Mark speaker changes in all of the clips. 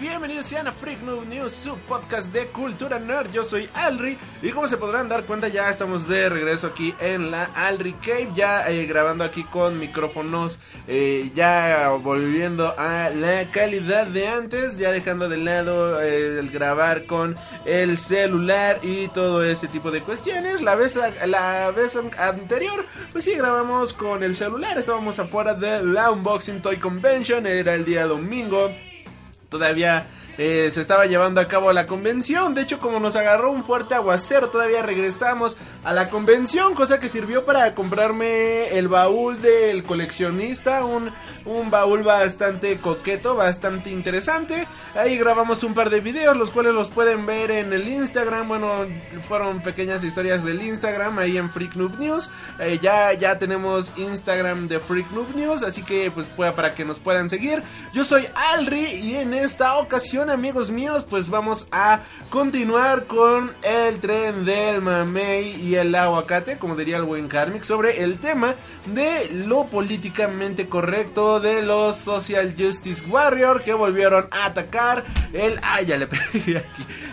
Speaker 1: bienvenidos sean a Freak News, su podcast de cultura nerd. Yo soy Alri y como se podrán dar cuenta ya estamos de regreso aquí en la Alri Cave, ya eh, grabando aquí con micrófonos, eh, ya volviendo a la calidad de antes, ya dejando de lado eh, el grabar con el celular y todo ese tipo de cuestiones. La vez, la vez anterior, pues sí grabamos con el celular, estábamos afuera de la Unboxing Toy Convention, era el día domingo todavía eh, se estaba llevando a cabo la convención. De hecho, como nos agarró un fuerte aguacero, todavía regresamos a la convención, cosa que sirvió para comprarme el baúl del coleccionista, un, un baúl bastante coqueto, bastante interesante. Ahí grabamos un par de videos, los cuales los pueden ver en el Instagram. Bueno, fueron pequeñas historias del Instagram, ahí en Freak News. Eh, ya, ya tenemos Instagram de Freak News, así que pues para que nos puedan seguir. Yo soy Alri y en esta ocasión amigos míos, pues vamos a continuar con el tren del mamey y el aguacate, como diría el buen Karmic, sobre el tema de lo políticamente correcto de los Social Justice Warrior que volvieron a atacar el... Ah, ya le aquí.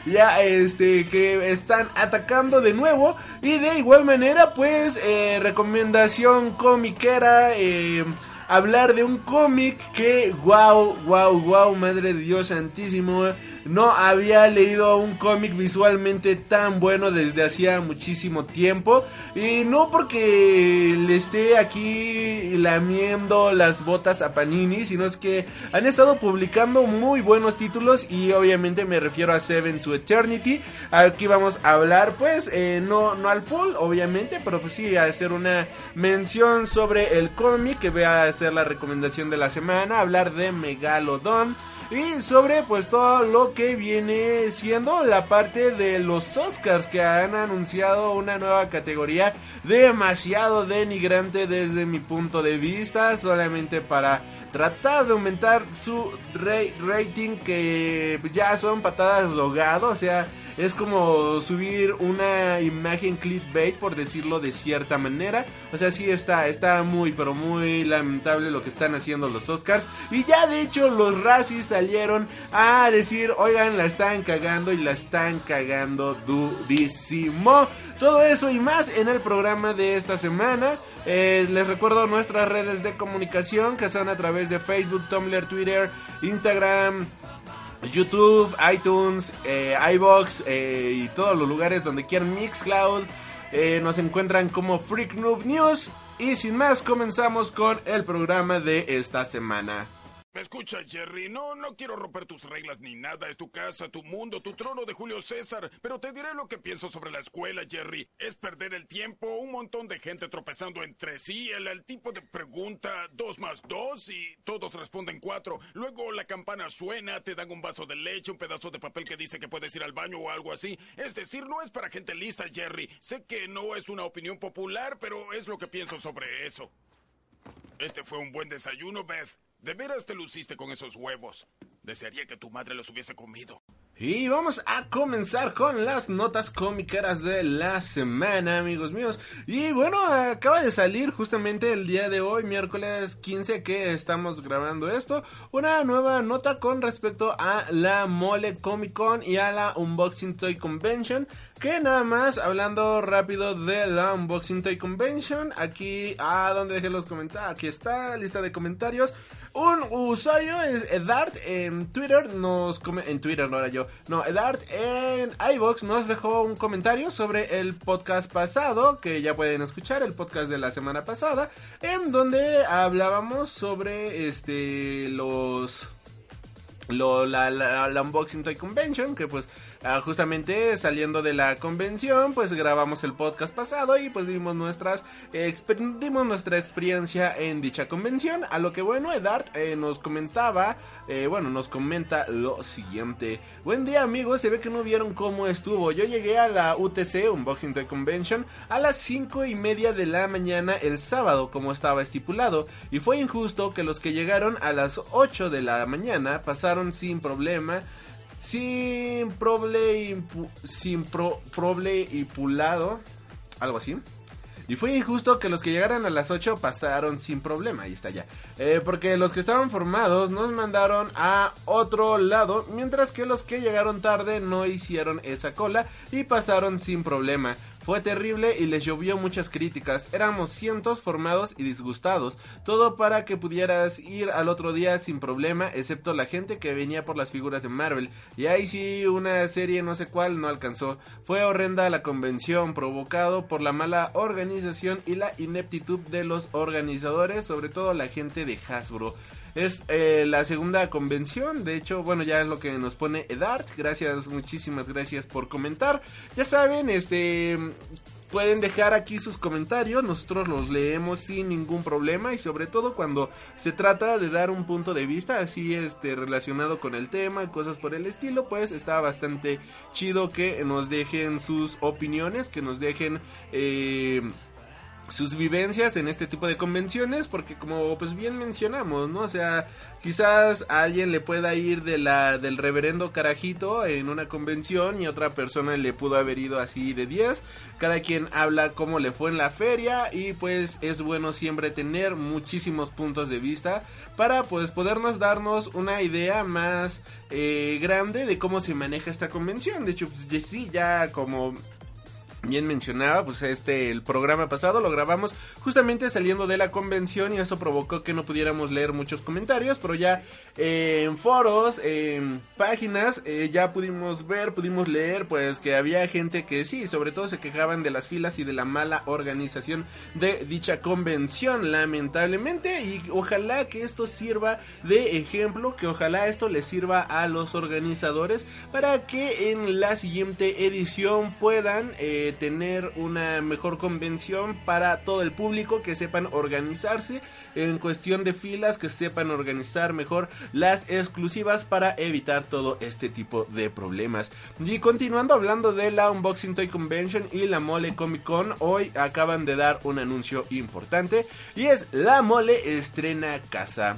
Speaker 1: Ya, este, que están atacando de nuevo y de igual manera, pues, eh, recomendación comiquera, eh hablar de un cómic que, wow, wow, wow, madre de Dios santísimo, no había leído un cómic visualmente tan bueno desde hacía muchísimo tiempo. Y no porque le esté aquí lamiendo las botas a Panini, sino es que han estado publicando muy buenos títulos y obviamente me refiero a Seven to Eternity. Aquí vamos a hablar, pues, eh, no, no al full, obviamente, pero pues sí, a hacer una mención sobre el cómic que voy a hacer la recomendación de la semana, hablar de Megalodon y sobre pues todo lo que viene siendo la parte de los Oscars que han anunciado una nueva categoría demasiado denigrante desde mi punto de vista solamente para tratar de aumentar su rating que ya son patadas logado o sea es como subir una imagen clickbait por decirlo de cierta manera. O sea, sí está, está muy, pero muy lamentable lo que están haciendo los Oscars. Y ya de hecho los Razzies salieron a decir, oigan, la están cagando y la están cagando durísimo. Todo eso y más en el programa de esta semana. Eh, les recuerdo nuestras redes de comunicación que son a través de Facebook, Tumblr, Twitter, Instagram, YouTube, iTunes, eh, iBox eh, y todos los lugares donde quieran Mixcloud. Eh, nos encuentran como Freak Noob News. Y sin más, comenzamos con el programa de esta semana.
Speaker 2: ¿Me escucha, Jerry? No, no quiero romper tus reglas ni nada. Es tu casa, tu mundo, tu trono de Julio César. Pero te diré lo que pienso sobre la escuela, Jerry. Es perder el tiempo, un montón de gente tropezando entre sí. El, tipo de pregunta dos más dos y todos responden cuatro. Luego la campana suena, te dan un vaso de leche, un pedazo de papel que dice que puedes ir al baño o algo así. Es decir, no es para gente lista, Jerry. Sé que no es una opinión popular, pero es lo que pienso sobre eso. Este fue un buen desayuno, Beth. De veras te luciste con esos huevos. Desearía que tu madre los hubiese comido.
Speaker 1: Y vamos a comenzar con las notas cómicas de la semana, amigos míos. Y bueno, acaba de salir justamente el día de hoy, miércoles 15, que estamos grabando esto, una nueva nota con respecto a la Mole Comic Con y a la Unboxing Toy Convention. Que nada más, hablando rápido de la Unboxing Toy Convention, aquí, ah, donde dejé los comentarios, aquí está, lista de comentarios. Un usuario es Edart en Twitter nos en Twitter no era yo, no, Edart en iBox nos dejó un comentario sobre el podcast pasado que ya pueden escuchar, el podcast de la semana pasada, en donde hablábamos sobre este los lo, la, la, Unboxing Toy Convention, que pues ah, justamente saliendo de la convención, pues grabamos el podcast pasado y pues dimos nuestras dimos nuestra experiencia en dicha convención. A lo que bueno, Edart eh, nos comentaba, eh, bueno, nos comenta lo siguiente. Buen día amigos, se ve que no vieron cómo estuvo. Yo llegué a la UTC, Unboxing Toy Convention, a las 5 y media de la mañana el sábado, como estaba estipulado, y fue injusto que los que llegaron a las 8 de la mañana pasaron sin problema. Sin proble, sin pro, proble y pulado. Algo así. Y fue injusto que los que llegaran a las 8 pasaron sin problema. Ahí está ya. Eh, porque los que estaban formados nos mandaron a otro lado. Mientras que los que llegaron tarde no hicieron esa cola y pasaron sin problema. Fue terrible y les llovió muchas críticas. Éramos cientos formados y disgustados. Todo para que pudieras ir al otro día sin problema, excepto la gente que venía por las figuras de Marvel. Y ahí sí, una serie no sé cuál no alcanzó. Fue horrenda la convención, provocado por la mala organización y la ineptitud de los organizadores, sobre todo la gente de Hasbro. Es eh, la segunda convención, de hecho, bueno, ya es lo que nos pone Edart. Gracias, muchísimas gracias por comentar. Ya saben, este pueden dejar aquí sus comentarios, nosotros los leemos sin ningún problema y sobre todo cuando se trata de dar un punto de vista así este relacionado con el tema, cosas por el estilo, pues está bastante chido que nos dejen sus opiniones, que nos dejen eh, sus vivencias en este tipo de convenciones porque como pues bien mencionamos, ¿no? O sea, quizás a alguien le pueda ir de la del reverendo carajito en una convención y otra persona le pudo haber ido así de 10. Cada quien habla cómo le fue en la feria y pues es bueno siempre tener muchísimos puntos de vista para pues podernos darnos una idea más eh, grande de cómo se maneja esta convención. De hecho, pues sí, ya como bien mencionaba, pues este el programa pasado lo grabamos justamente saliendo de la convención y eso provocó que no pudiéramos leer muchos comentarios, pero ya eh, en foros, en páginas, eh, ya pudimos ver, pudimos leer, pues que había gente que sí, sobre todo se quejaban de las filas y de la mala organización de dicha convención, lamentablemente, y ojalá que esto sirva de ejemplo, que ojalá esto les sirva a los organizadores para que en la siguiente edición puedan eh, tener una mejor convención para todo el público, que sepan organizarse en cuestión de filas, que sepan organizar mejor las exclusivas para evitar todo este tipo de problemas. Y continuando hablando de la Unboxing Toy Convention y la Mole Comic Con, hoy acaban de dar un anuncio importante y es la Mole estrena casa.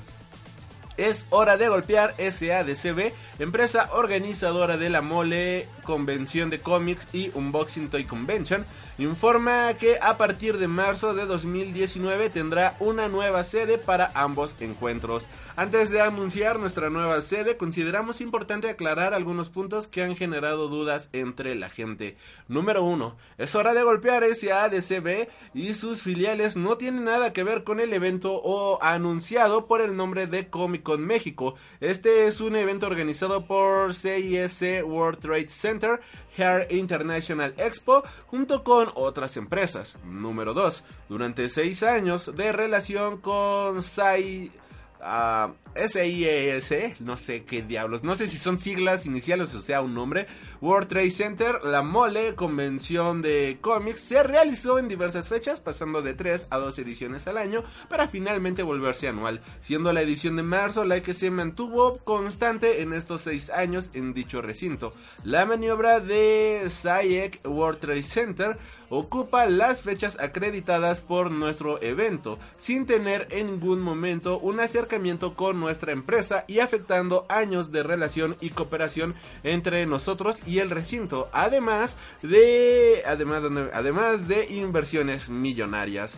Speaker 1: Es hora de golpear SADCB, empresa organizadora de la Mole Convención de Cómics y Unboxing Toy Convention, informa que a partir de marzo de 2019 tendrá una nueva sede para ambos encuentros. Antes de anunciar nuestra nueva sede, consideramos importante aclarar algunos puntos que han generado dudas entre la gente. Número 1. Es hora de golpear SADCB y sus filiales no tienen nada que ver con el evento o anunciado por el nombre de Comic Con México. Este es un evento organizado por CIS World Trade Center, Hair International Expo, junto con otras empresas. Número 2. Durante 6 años de relación con SAI uh, SIES, no sé qué diablos, no sé si son siglas iniciales o sea un nombre, World Trade Center, la mole, convención de cómics, se realizó en diversas fechas, pasando de 3 a 2 ediciones al año, para finalmente volverse anual, siendo la edición de marzo la que se mantuvo constante en estos 6 años en dicho recinto. La maniobra de SAIEC World Trade Center ocupa las fechas acreditadas por nuestro evento, sin tener en ningún momento un acercamiento con nuestra empresa y afectando años de relación y cooperación entre nosotros y el recinto, además de además, además de inversiones millonarias.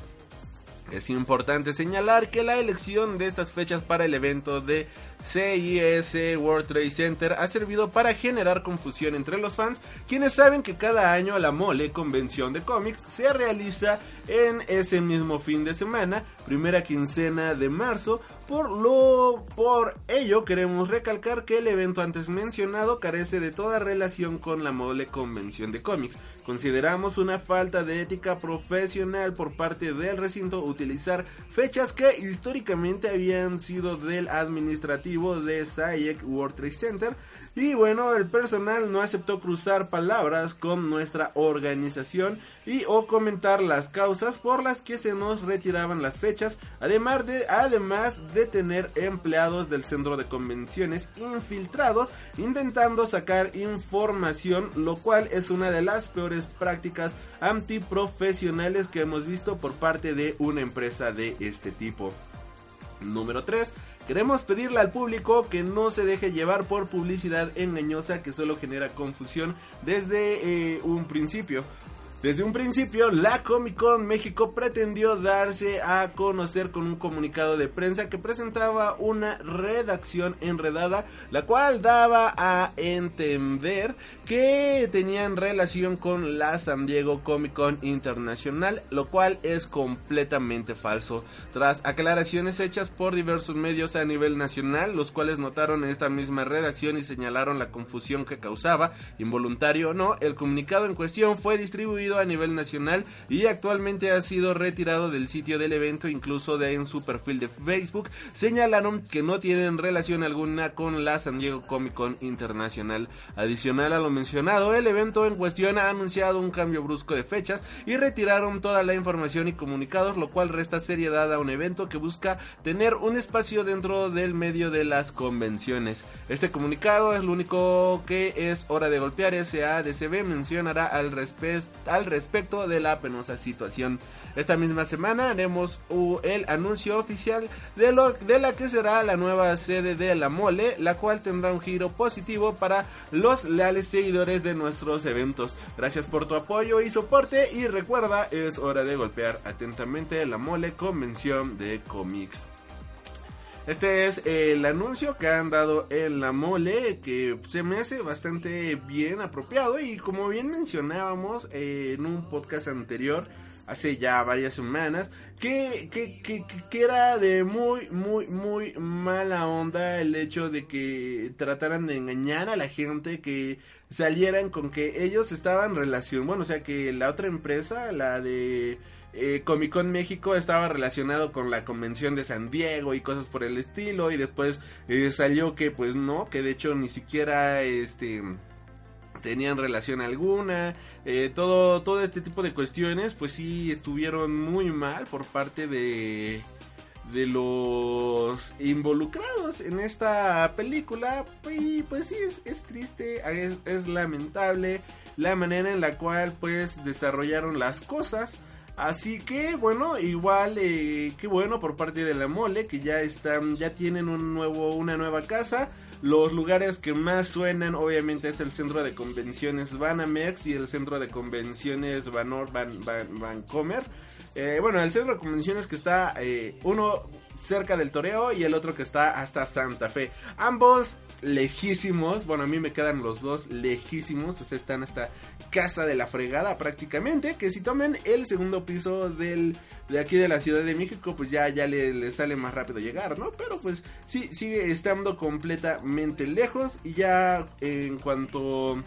Speaker 1: Es importante señalar que la elección de estas fechas para el evento de CIS World Trade Center ha servido para generar confusión entre los fans, quienes saben que cada año la mole convención de cómics se realiza en ese mismo fin de semana, primera quincena de marzo, por lo por ello queremos recalcar que el evento antes mencionado carece de toda relación con la mole convención de cómics. Consideramos una falta de ética profesional por parte del recinto utilizar fechas que históricamente habían sido del administrativo de SAIEC World Trade Center y bueno, el personal no aceptó cruzar palabras con nuestra organización y o comentar las causas por las que se nos retiraban las fechas, además de, además de tener empleados del centro de convenciones infiltrados intentando sacar información, lo cual es una de las peores prácticas antiprofesionales que hemos visto por parte de una empresa de este tipo. Número 3. Queremos pedirle al público que no se deje llevar por publicidad engañosa que solo genera confusión desde eh, un principio. Desde un principio, la Comic Con México pretendió darse a conocer con un comunicado de prensa que presentaba una redacción enredada, la cual daba a entender que tenían relación con la San Diego Comic Con Internacional, lo cual es completamente falso. Tras aclaraciones hechas por diversos medios a nivel nacional, los cuales notaron esta misma redacción y señalaron la confusión que causaba, involuntario o no, el comunicado en cuestión fue distribuido a nivel nacional y actualmente ha sido retirado del sitio del evento, incluso de en su perfil de Facebook. Señalaron que no tienen relación alguna con la San Diego Comic Con Internacional. Adicional a lo mencionado, el evento en cuestión ha anunciado un cambio brusco de fechas y retiraron toda la información y comunicados, lo cual resta seriedad a un evento que busca tener un espacio dentro del medio de las convenciones. Este comunicado es lo único que es hora de golpear. SADCB mencionará al, respecto respecto de la penosa situación. Esta misma semana haremos el anuncio oficial de, lo, de la que será la nueva sede de la mole, la cual tendrá un giro positivo para los leales seguidores de nuestros eventos. Gracias por tu apoyo y soporte y recuerda, es hora de golpear atentamente la mole convención de cómics. Este es el anuncio que han dado en la mole, que se me hace bastante bien apropiado y como bien mencionábamos en un podcast anterior, hace ya varias semanas, que, que, que, que, era de muy, muy, muy mala onda el hecho de que trataran de engañar a la gente, que salieran con que ellos estaban en relación, bueno, o sea que la otra empresa, la de eh, Comic Con México estaba relacionado con la convención de San Diego y cosas por el estilo y después eh, salió que pues no, que de hecho ni siquiera este tenían relación alguna, eh, todo, todo este tipo de cuestiones pues sí estuvieron muy mal por parte de de los involucrados en esta película y pues sí es, triste es, es, lamentable la manera en la cual pues desarrollaron las cosas Así que bueno, igual eh, qué bueno por parte de la mole que ya están, ya tienen un nuevo, una nueva casa. Los lugares que más suenan obviamente es el centro de convenciones Banamex y el centro de convenciones Van, Vancomer. Eh, bueno, el centro de convenciones que está eh, uno cerca del Toreo y el otro que está hasta Santa Fe. Ambos lejísimos, bueno, a mí me quedan los dos lejísimos, o sea, están hasta casa de la fregada prácticamente, que si tomen el segundo piso del de aquí de la Ciudad de México, pues ya ya le, sale más rápido llegar, ¿no? Pero pues sí sigue estando completamente lejos y ya en cuanto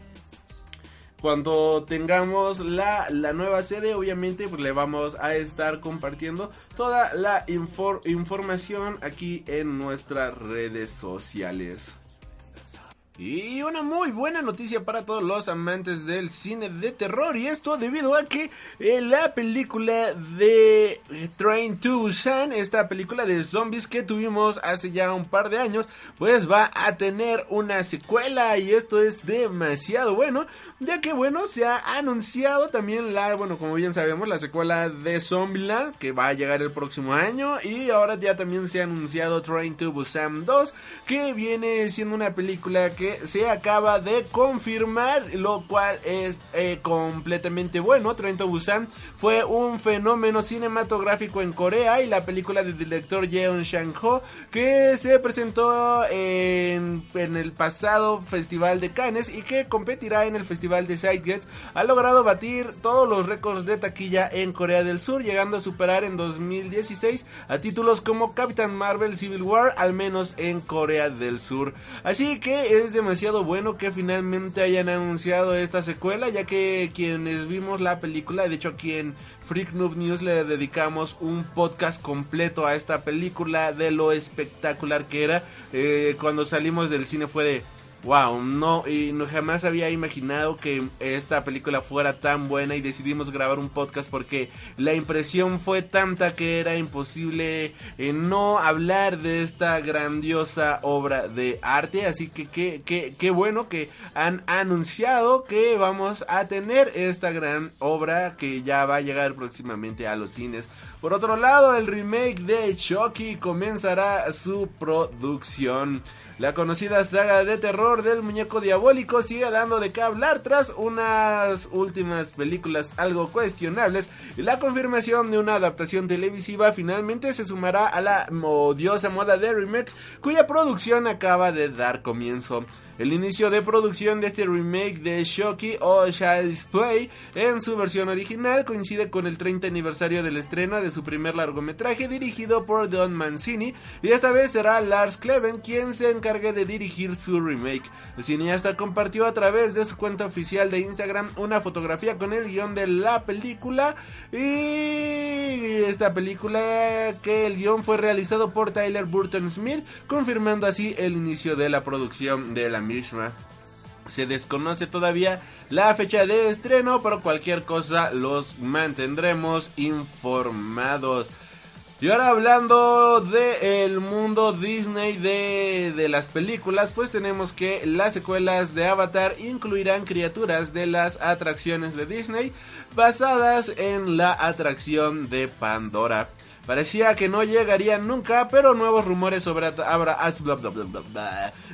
Speaker 1: cuando tengamos la, la, nueva sede, obviamente pues le vamos a estar compartiendo toda la información aquí en nuestras redes sociales. Y una muy buena noticia para todos los amantes del cine de terror y esto debido a que eh, la película de Train to Busan, esta película de zombies que tuvimos hace ya un par de años, pues va a tener una secuela y esto es demasiado bueno, ya que bueno, se ha anunciado también la, bueno, como bien sabemos, la secuela de Zombieland que va a llegar el próximo año y ahora ya también se ha anunciado Train to Busan 2 que viene siendo una película que se acaba de confirmar, lo cual es eh, completamente bueno. Trento Busan fue un fenómeno cinematográfico en Corea y la película del director Jeon Sang-ho que se presentó en, en, el pasado Festival de Cannes y que competirá en el Festival de Sidegates ha logrado batir todos los récords de taquilla en Corea del Sur, llegando a superar en 2016 a títulos como Captain Marvel Civil War, al menos en Corea del Sur. Así que es demasiado bueno que finalmente hayan anunciado esta secuela, ya que quienes vimos la película, de hecho aquí en Freak Noob News le dedicamos un podcast completo a esta película de lo espectacular que era. Eh, cuando salimos del cine fue de Wow, no, y no, jamás había imaginado que esta película fuera tan buena y decidimos grabar un podcast porque la impresión fue tanta que era imposible eh, no hablar de esta grandiosa obra de arte, así que qué bueno que han anunciado que vamos a tener esta gran obra que ya va a llegar próximamente a los cines. Por otro lado, el remake de Chucky comenzará su producción. La conocida saga de terror del muñeco diabólico sigue dando de qué hablar tras unas últimas películas algo cuestionables y la confirmación de una adaptación televisiva finalmente se sumará a la odiosa moda de remakes cuya producción acaba de dar comienzo. El inicio de producción de este remake de Shocky o Child's Play en su versión original coincide con el 30 aniversario del estreno de su primer largometraje dirigido por Don Mancini y esta vez será Lars Kleven quien se encargue de dirigir su remake. El cineasta compartió a través de su cuenta oficial de Instagram una fotografía con el guion de la película y esta película que el guion fue realizado por Tyler Burton Smith confirmando así el inicio de la producción de la misma se desconoce todavía la fecha de estreno, pero cualquier cosa los mantendremos informados. Y ahora hablando del mundo Disney de, de, las películas, pues tenemos que las secuelas de Avatar incluirán criaturas de las atracciones de Disney basadas en la atracción de Pandora. Parecía que no llegarían nunca, pero nuevos rumores sobre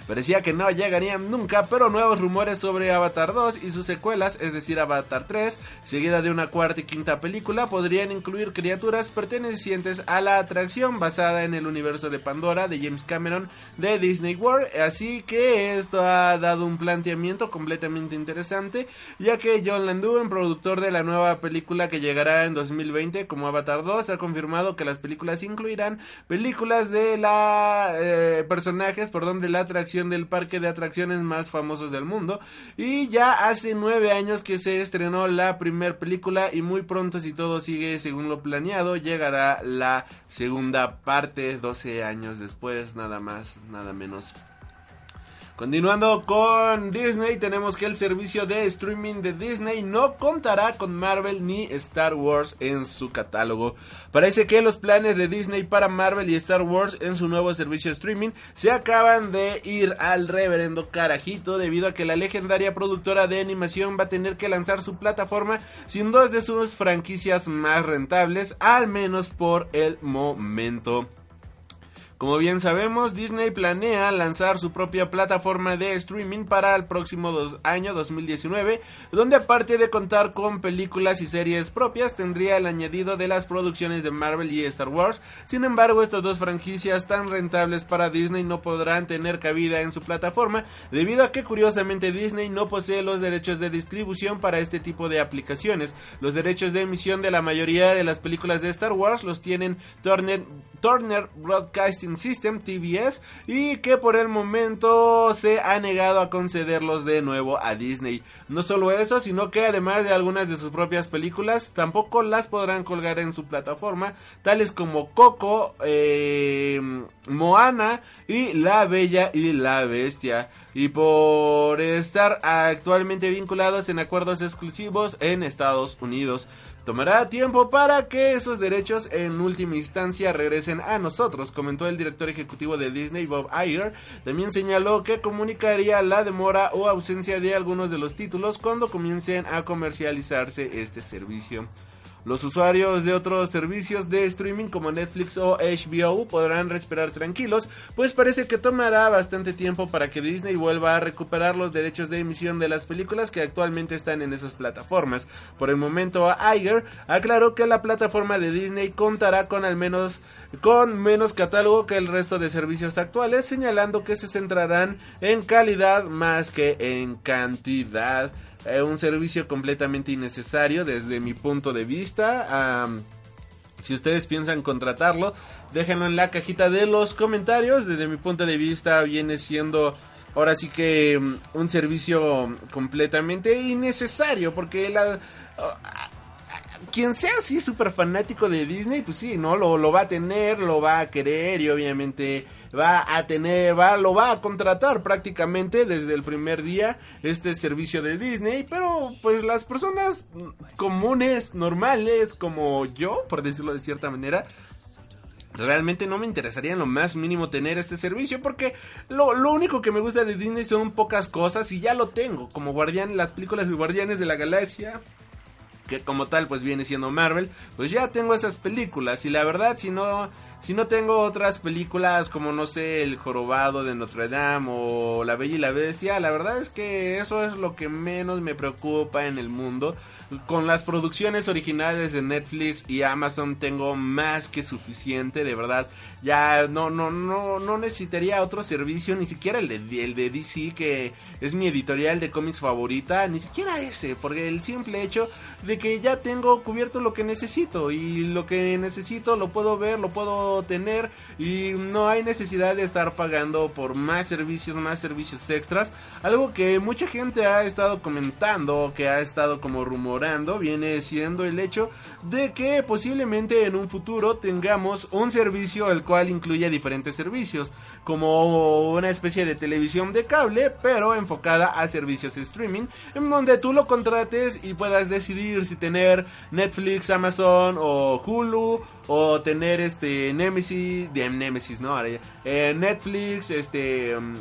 Speaker 1: Parecía que no llegarían nunca, pero nuevos rumores sobre Avatar 2 y sus secuelas, es decir, Avatar 3, seguida de una cuarta y quinta película, podrían incluir criaturas pertenecientes a la atracción basada en el universo de Pandora de James Cameron de Disney World. Así que esto ha dado un planteamiento completamente interesante, ya que John Landau, productor de la nueva película que llegará en 2020 como Avatar 2, ha confirmado que las películas incluirán películas de la eh, personajes, perdón, de la atracción del parque de atracciones más famosos del mundo. Y ya hace nueve años que se estrenó la primera película y muy pronto si todo sigue según lo planeado llegará la segunda parte 12 años después, nada más, nada menos. Continuando con Disney, tenemos que el servicio de streaming de Disney no contará con Marvel ni Star Wars en su catálogo. Parece que los planes de Disney para Marvel y Star Wars en su nuevo servicio de streaming se acaban de ir al reverendo carajito debido a que la legendaria productora de animación va a tener que lanzar su plataforma sin dos de sus franquicias más rentables, al menos por el momento. Como bien sabemos, Disney planea lanzar su propia plataforma de streaming para el próximo año 2019, donde aparte de contar con películas y series propias, tendría el añadido de las producciones de Marvel y Star Wars. Sin embargo, estas dos franquicias tan rentables para Disney no podrán tener cabida en su plataforma, debido a que curiosamente Disney no posee los derechos de distribución para este tipo de aplicaciones. Los derechos de emisión de la mayoría de las películas de Star Wars los tienen Turner, Turner Broadcasting System, TBS, y que por el momento se ha negado a concederlos de nuevo a Disney. No solo eso, sino que además de algunas de sus propias películas, tampoco las podrán colgar en su plataforma, tales como Coco, eh, Moana y La Bella y la Bestia. Y por estar actualmente vinculados en acuerdos exclusivos en Estados Unidos. Tomará tiempo para que esos derechos en última instancia regresen a nosotros, comentó el director ejecutivo de Disney, Bob Iger. También señaló que comunicaría la demora o ausencia de algunos de los títulos cuando comiencen a comercializarse este servicio. Los usuarios de otros servicios de streaming como Netflix o HBO podrán respirar tranquilos, pues parece que tomará bastante tiempo para que Disney vuelva a recuperar los derechos de emisión de las películas que actualmente están en esas plataformas. Por el momento, Iger aclaró que la plataforma de Disney contará con al menos con menos catálogo que el resto de servicios actuales, señalando que se centrarán en calidad más que en cantidad. Eh, un servicio completamente innecesario desde mi punto de vista. si ustedes piensan contratarlo, déjenlo en la cajita de los comentarios. Desde mi punto de vista viene siendo ahora sí que mm, un servicio completamente innecesario porque la quien sea así súper fanático de Disney, pues sí, ¿no? Lo, va a tener, lo va a querer y obviamente va a tener, va, lo va a contratar prácticamente desde el primer día este servicio de Disney, pero pues las personas comunes, normales, como yo, por decirlo de cierta manera, Realmente no me interesaría en lo más mínimo tener este servicio porque lo, lo, único que me gusta de Disney son pocas cosas y ya lo tengo, como Guardián, las películas de Guardianes de la Galaxia, que como tal pues viene siendo Marvel, pues ya tengo esas películas y la verdad si no si no tengo otras películas como no sé El jorobado de Notre Dame o La Bella y la Bestia, la verdad es que eso es lo que menos me preocupa en el mundo. Con las producciones originales de Netflix y Amazon tengo más que suficiente, de verdad. Ya no no no no necesitaría otro servicio, ni siquiera el de el de DC que es mi editorial de cómics favorita, ni siquiera ese, porque el simple hecho de que ya tengo cubierto lo que necesito y lo que necesito lo puedo ver, lo puedo tener y no hay necesidad de estar pagando por más servicios, más servicios extras. Algo que mucha gente ha estado comentando, que ha estado como rumorando, viene siendo el hecho de que posiblemente en un futuro tengamos un servicio el cual incluya diferentes servicios, como una especie de televisión de cable, pero enfocada a servicios streaming, en donde tú lo contrates y puedas decidir si tener Netflix, Amazon o Hulu o tener este Nemesis, de Nemesis, ¿no? Eh, Netflix, este mm,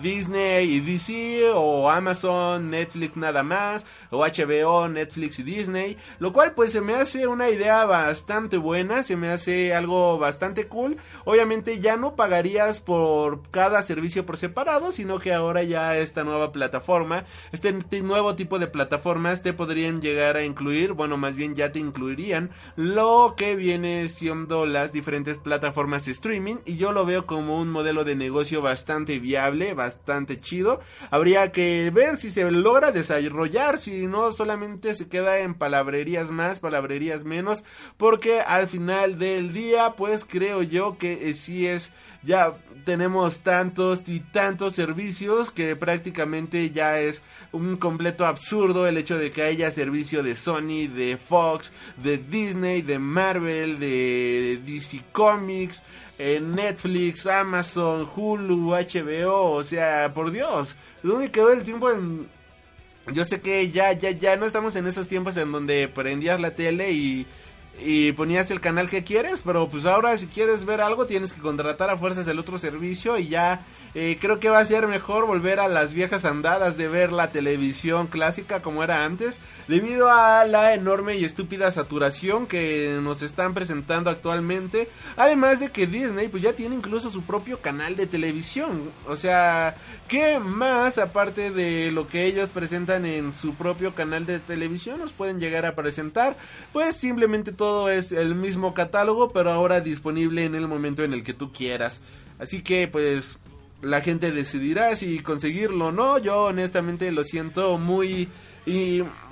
Speaker 1: Disney y DC o Amazon, Netflix nada más o HBO, Netflix y Disney, lo cual pues se me hace una idea bastante buena, se me hace algo bastante cool. Obviamente ya no pagarías por cada servicio por separado, sino que ahora ya esta nueva plataforma, este nuevo tipo de plataformas te podrían llegar a incluir, bueno, más bien ya te incluirían lo que viene siendo las diferentes plataformas streaming y yo lo veo como un modelo de negocio bastante viable, bastante chido. Habría que ver si se logra desarrollar, si no solamente se queda en palabrerías más, palabrerías menos, porque al final del día pues creo yo que eh, sí es ya tenemos tantos y tantos servicios que prácticamente ya es un completo absurdo el hecho de que haya servicio de Sony, de Fox, de Disney, de Marvel, de DC Comics, en Netflix, Amazon, Hulu, HBO, o sea, por Dios, ¿dónde quedó el tiempo en... Yo sé que ya, ya, ya no estamos en esos tiempos en donde prendías la tele y y ponías el canal que quieres, pero pues ahora si quieres ver algo tienes que contratar a fuerzas el otro servicio y ya eh, creo que va a ser mejor volver a las viejas andadas de ver la televisión clásica como era antes, debido a la enorme y estúpida saturación que nos están presentando actualmente. Además de que Disney pues ya tiene incluso su propio canal de televisión. O sea, ¿qué más aparte de lo que ellos presentan en su propio canal de televisión nos pueden llegar a presentar? Pues simplemente todo es el mismo catálogo, pero ahora disponible en el momento en el que tú quieras. Así que pues la gente decidirá si conseguirlo o no. Yo honestamente lo siento muy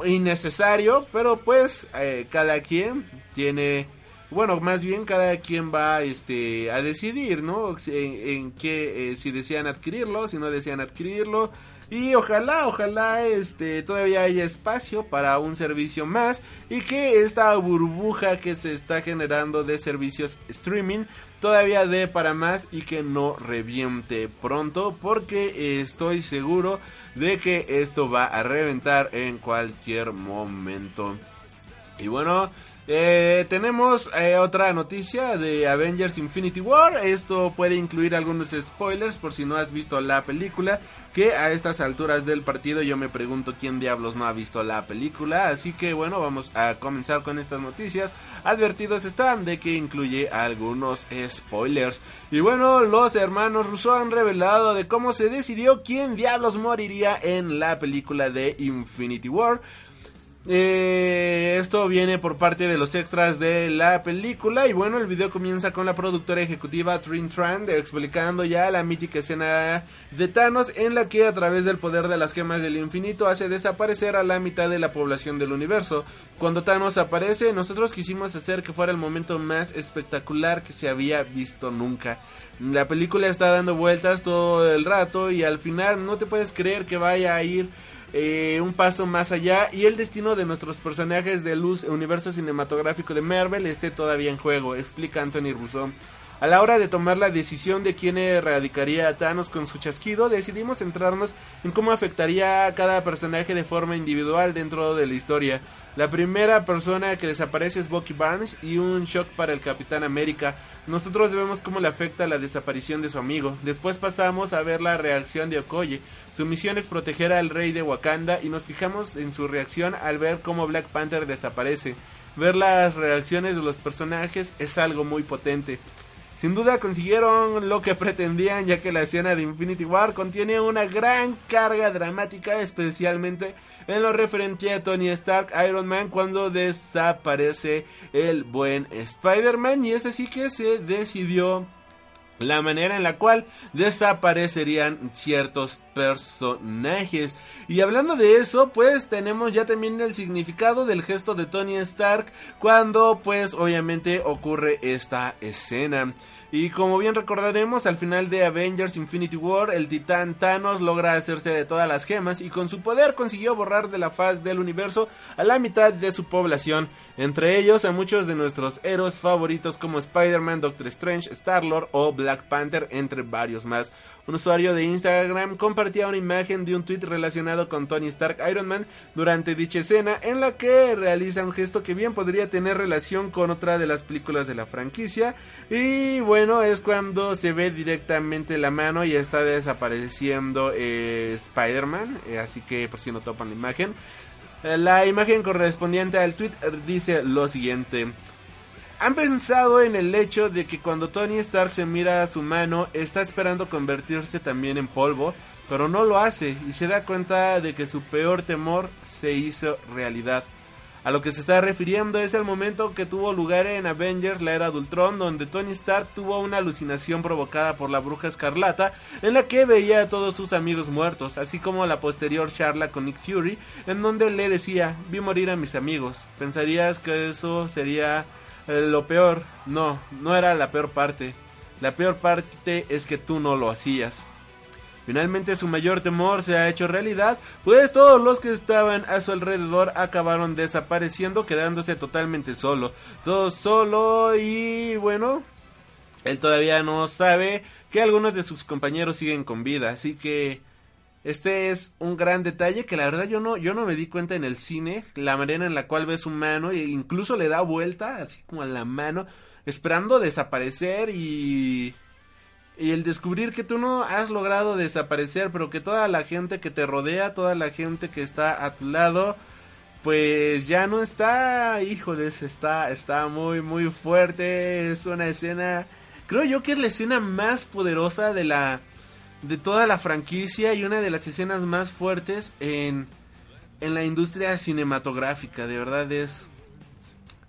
Speaker 1: innecesario, pero pues eh, cada quien tiene, bueno, más bien cada quien va este, a decidir, ¿no? En, qué, eh, si desean adquirirlo, si no desean adquirirlo. Y ojalá, ojalá este todavía haya espacio para un servicio más y que esta burbuja que se está generando de servicios streaming todavía dé para más y que no reviente pronto porque estoy seguro de que esto va a reventar en cualquier momento. Y bueno, eh, tenemos eh, otra noticia de Avengers Infinity War. Esto puede incluir algunos spoilers por si no has visto la película. Que a estas alturas del partido yo me pregunto quién diablos no ha visto la película. Así que bueno, vamos a comenzar con estas noticias. Advertidos están de que incluye algunos spoilers. Y bueno, los hermanos Russo han revelado de cómo se decidió quién diablos moriría en la película de Infinity War. Eh, esto viene por parte de los extras de la película y bueno, el video comienza con la productora ejecutiva Trin Tran explicando ya la mítica escena de Thanos en la que a través del poder de las gemas del infinito hace desaparecer a la mitad de la población del universo. Cuando Thanos aparece, nosotros quisimos hacer que fuera el momento más espectacular que se había visto nunca. La película está dando vueltas todo el rato y al final no te puedes creer que vaya a ir eh, un paso más allá y el destino de nuestros personajes del universo cinematográfico de Marvel esté todavía en juego, explica Anthony Rousseau. A la hora de tomar la decisión de quién erradicaría a Thanos con su chasquido, decidimos centrarnos en cómo afectaría a cada personaje de forma individual dentro de la historia. La primera persona que desaparece es Bucky Barnes y un shock para el Capitán América. Nosotros vemos cómo le afecta la desaparición de su amigo. Después pasamos a ver la reacción de Okoye. Su misión es proteger al rey de Wakanda y nos fijamos en su reacción al ver cómo Black Panther desaparece. Ver las reacciones de los personajes es algo muy potente. Sin duda consiguieron lo que pretendían ya que la escena de Infinity War contiene una gran carga dramática especialmente en lo referente a Tony Stark Iron Man cuando desaparece el buen Spider-Man. Y es así que se decidió la manera en la cual desaparecerían ciertos personajes. Y hablando de eso, pues tenemos ya también el significado del gesto de Tony Stark cuando pues obviamente ocurre esta escena. Y como bien recordaremos, al final de Avengers Infinity War, el titán Thanos logra hacerse de todas las gemas y con su poder consiguió borrar de la faz del universo a la mitad de su población, entre ellos a muchos de nuestros héroes favoritos como Spider-Man, Doctor Strange, Star-Lord o Black Panther, entre varios más. Un usuario de Instagram compartía una imagen de un tweet relacionado con Tony Stark Iron Man durante dicha escena en la que realiza un gesto que bien podría tener relación con otra de las películas de la franquicia. Y bueno es cuando se ve directamente la mano y está desapareciendo eh, Spider-Man eh, así que por si no topan la imagen. Eh, la imagen correspondiente al tweet dice lo siguiente ¿Han pensado en el hecho de que cuando Tony Stark se mira a su mano está esperando convertirse también en polvo, pero no lo hace y se da cuenta de que su peor temor se hizo realidad? A lo que se está refiriendo es el momento que tuvo lugar en Avengers la era de Ultron, donde Tony Stark tuvo una alucinación provocada por la bruja escarlata, en la que veía a todos sus amigos muertos, así como la posterior charla con Nick Fury, en donde le decía, vi morir a mis amigos. ¿Pensarías que eso sería eh, lo peor, no, no era la peor parte. La peor parte es que tú no lo hacías. Finalmente su mayor temor se ha hecho realidad, pues todos los que estaban a su alrededor acabaron desapareciendo, quedándose totalmente solo. Todo solo y bueno, él todavía no sabe que algunos de sus compañeros siguen con vida, así que este es un gran detalle que la verdad yo no, yo no me di cuenta en el cine, la manera en la cual ves su mano e incluso le da vuelta, así como a la mano, esperando desaparecer y... Y el descubrir que tú no has logrado desaparecer, pero que toda la gente que te rodea, toda la gente que está a tu lado, pues ya no está, híjoles, está, está muy, muy fuerte, es una escena, creo yo que es la escena más poderosa de la, de toda la franquicia y una de las escenas más fuertes en, en la industria cinematográfica. De verdad es,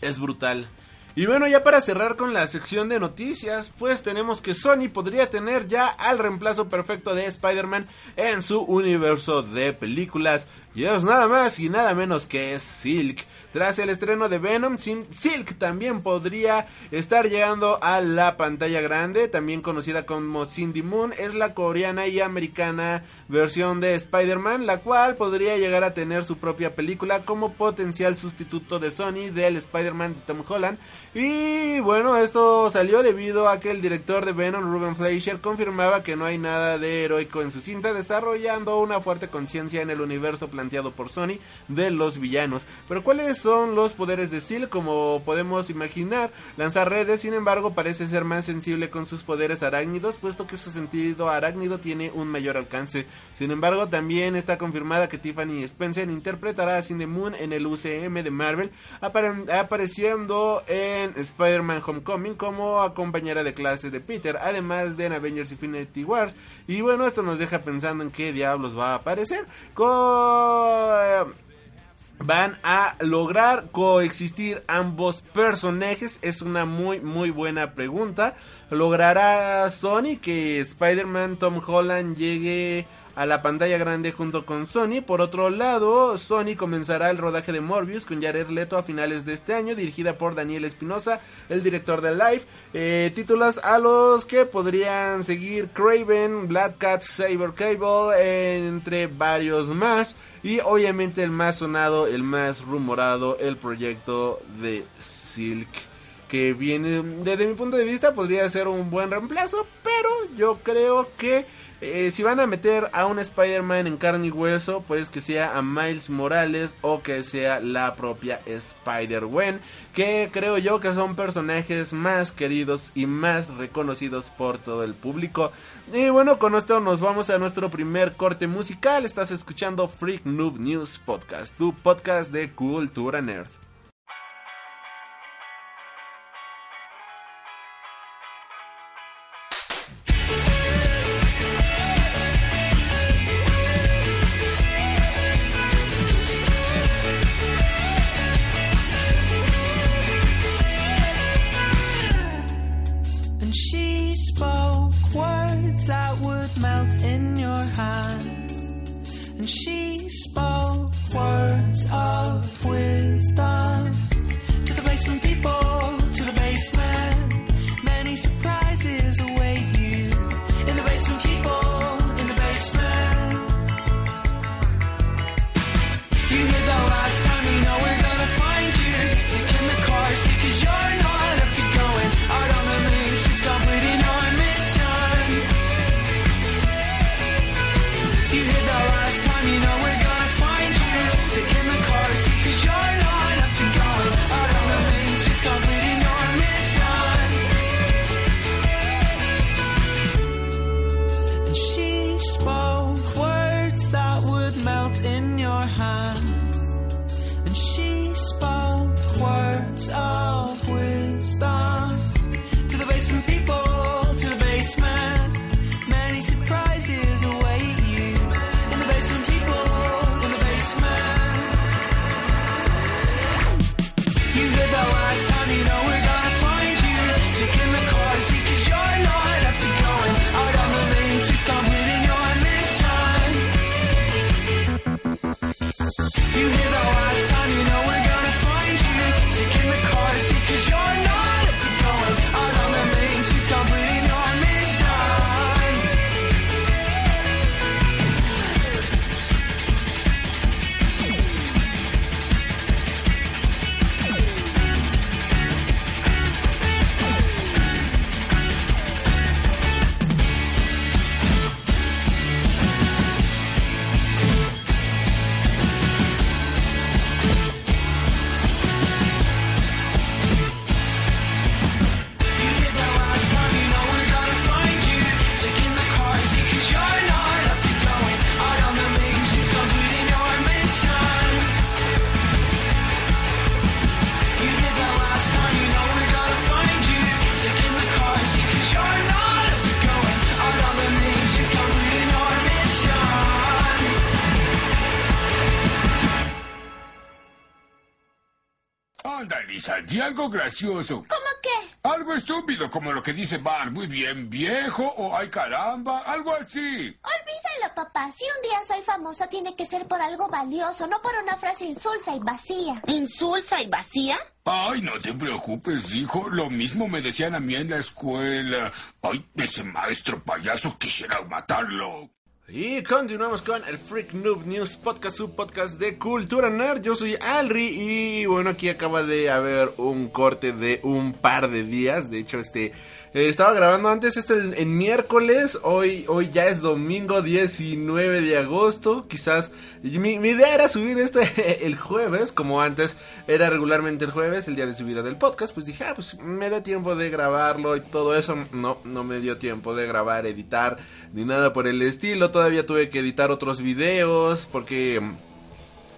Speaker 1: es brutal. Y bueno, ya para cerrar con la sección de noticias, pues tenemos que Sony podría tener ya al reemplazo perfecto de Spider-Man en su universo de películas. Y es nada más y nada menos que Silk. Tras el estreno de Venom, Silk también podría estar llegando a la pantalla grande, también conocida como Cindy Moon, es la coreana y americana versión de Spider-Man, la cual podría llegar a tener su propia película como potencial sustituto de Sony del Spider-Man de Tom Holland. Y bueno, esto salió debido a que el director de Venom, Ruben Fleischer, confirmaba que no hay nada de heroico en su cinta, desarrollando una fuerte conciencia en el universo planteado por Sony de los villanos. Pero ¿cuáles son los poderes de Silk, como podemos imaginar. Lanzar redes, sin embargo, parece ser más sensible con sus poderes arácnidos, puesto que su sentido arácnido tiene un mayor alcance. Sin embargo, también está confirmada que Tiffany Spencer interpretará a Cindy Moon en el UCM de Marvel, apareciendo en Spider-Man Homecoming como compañera de clase de Peter, además de en Avengers Infinity Wars. Y bueno, esto nos deja pensando en qué diablos va a aparecer. Van a lograr coexistir ambos personajes? Es una muy muy buena pregunta. ¿Logrará Sony que Spider-Man Tom Holland llegue a la pantalla grande junto con Sony. Por otro lado, Sony comenzará el rodaje de Morbius con Jared Leto a finales de este año, dirigida por Daniel Espinosa, el director de Live. Eh, títulos a los que podrían seguir Craven, Black Cat, Saber Cable, entre varios más. Y obviamente el más sonado, el más rumorado, el proyecto de Silk que viene desde mi punto de vista podría ser un buen reemplazo, pero yo creo que eh, si van a meter a un Spider-Man en carne y hueso, pues que sea a Miles Morales o que sea la propia Spider-Gwen, que creo yo que son personajes más queridos y más reconocidos por todo el público. Y bueno, con esto nos vamos a nuestro primer corte musical. Estás escuchando Freak Noob News Podcast, tu podcast de cultura nerd. words of wisdom.
Speaker 3: Algo gracioso.
Speaker 4: ¿Cómo qué?
Speaker 3: Algo estúpido, como lo que dice Bar. Muy bien, viejo, o ay caramba, algo así.
Speaker 4: Olvídalo, papá. Si un día soy famosa, tiene que ser por algo valioso, no por una frase insulsa y vacía.
Speaker 5: ¿Insulsa y vacía?
Speaker 3: Ay, no te preocupes, hijo. Lo mismo me decían a mí en la escuela. Ay, ese maestro payaso quisiera matarlo.
Speaker 1: Y continuamos con el Freak Noob News Podcast, su podcast de cultura nerd. Yo soy Alri y bueno, aquí acaba de haber un corte de un par de días. De hecho, este eh, estaba grabando antes esto en, miércoles, hoy, hoy ya es domingo 19 de agosto, quizás mi, idea era subir esto el jueves, como antes era regularmente el jueves, el día de subida del podcast, pues dije, ah, pues me da tiempo de grabarlo y todo eso, no, no me dio tiempo de grabar, editar, ni nada por el estilo, todavía tuve que editar otros videos, porque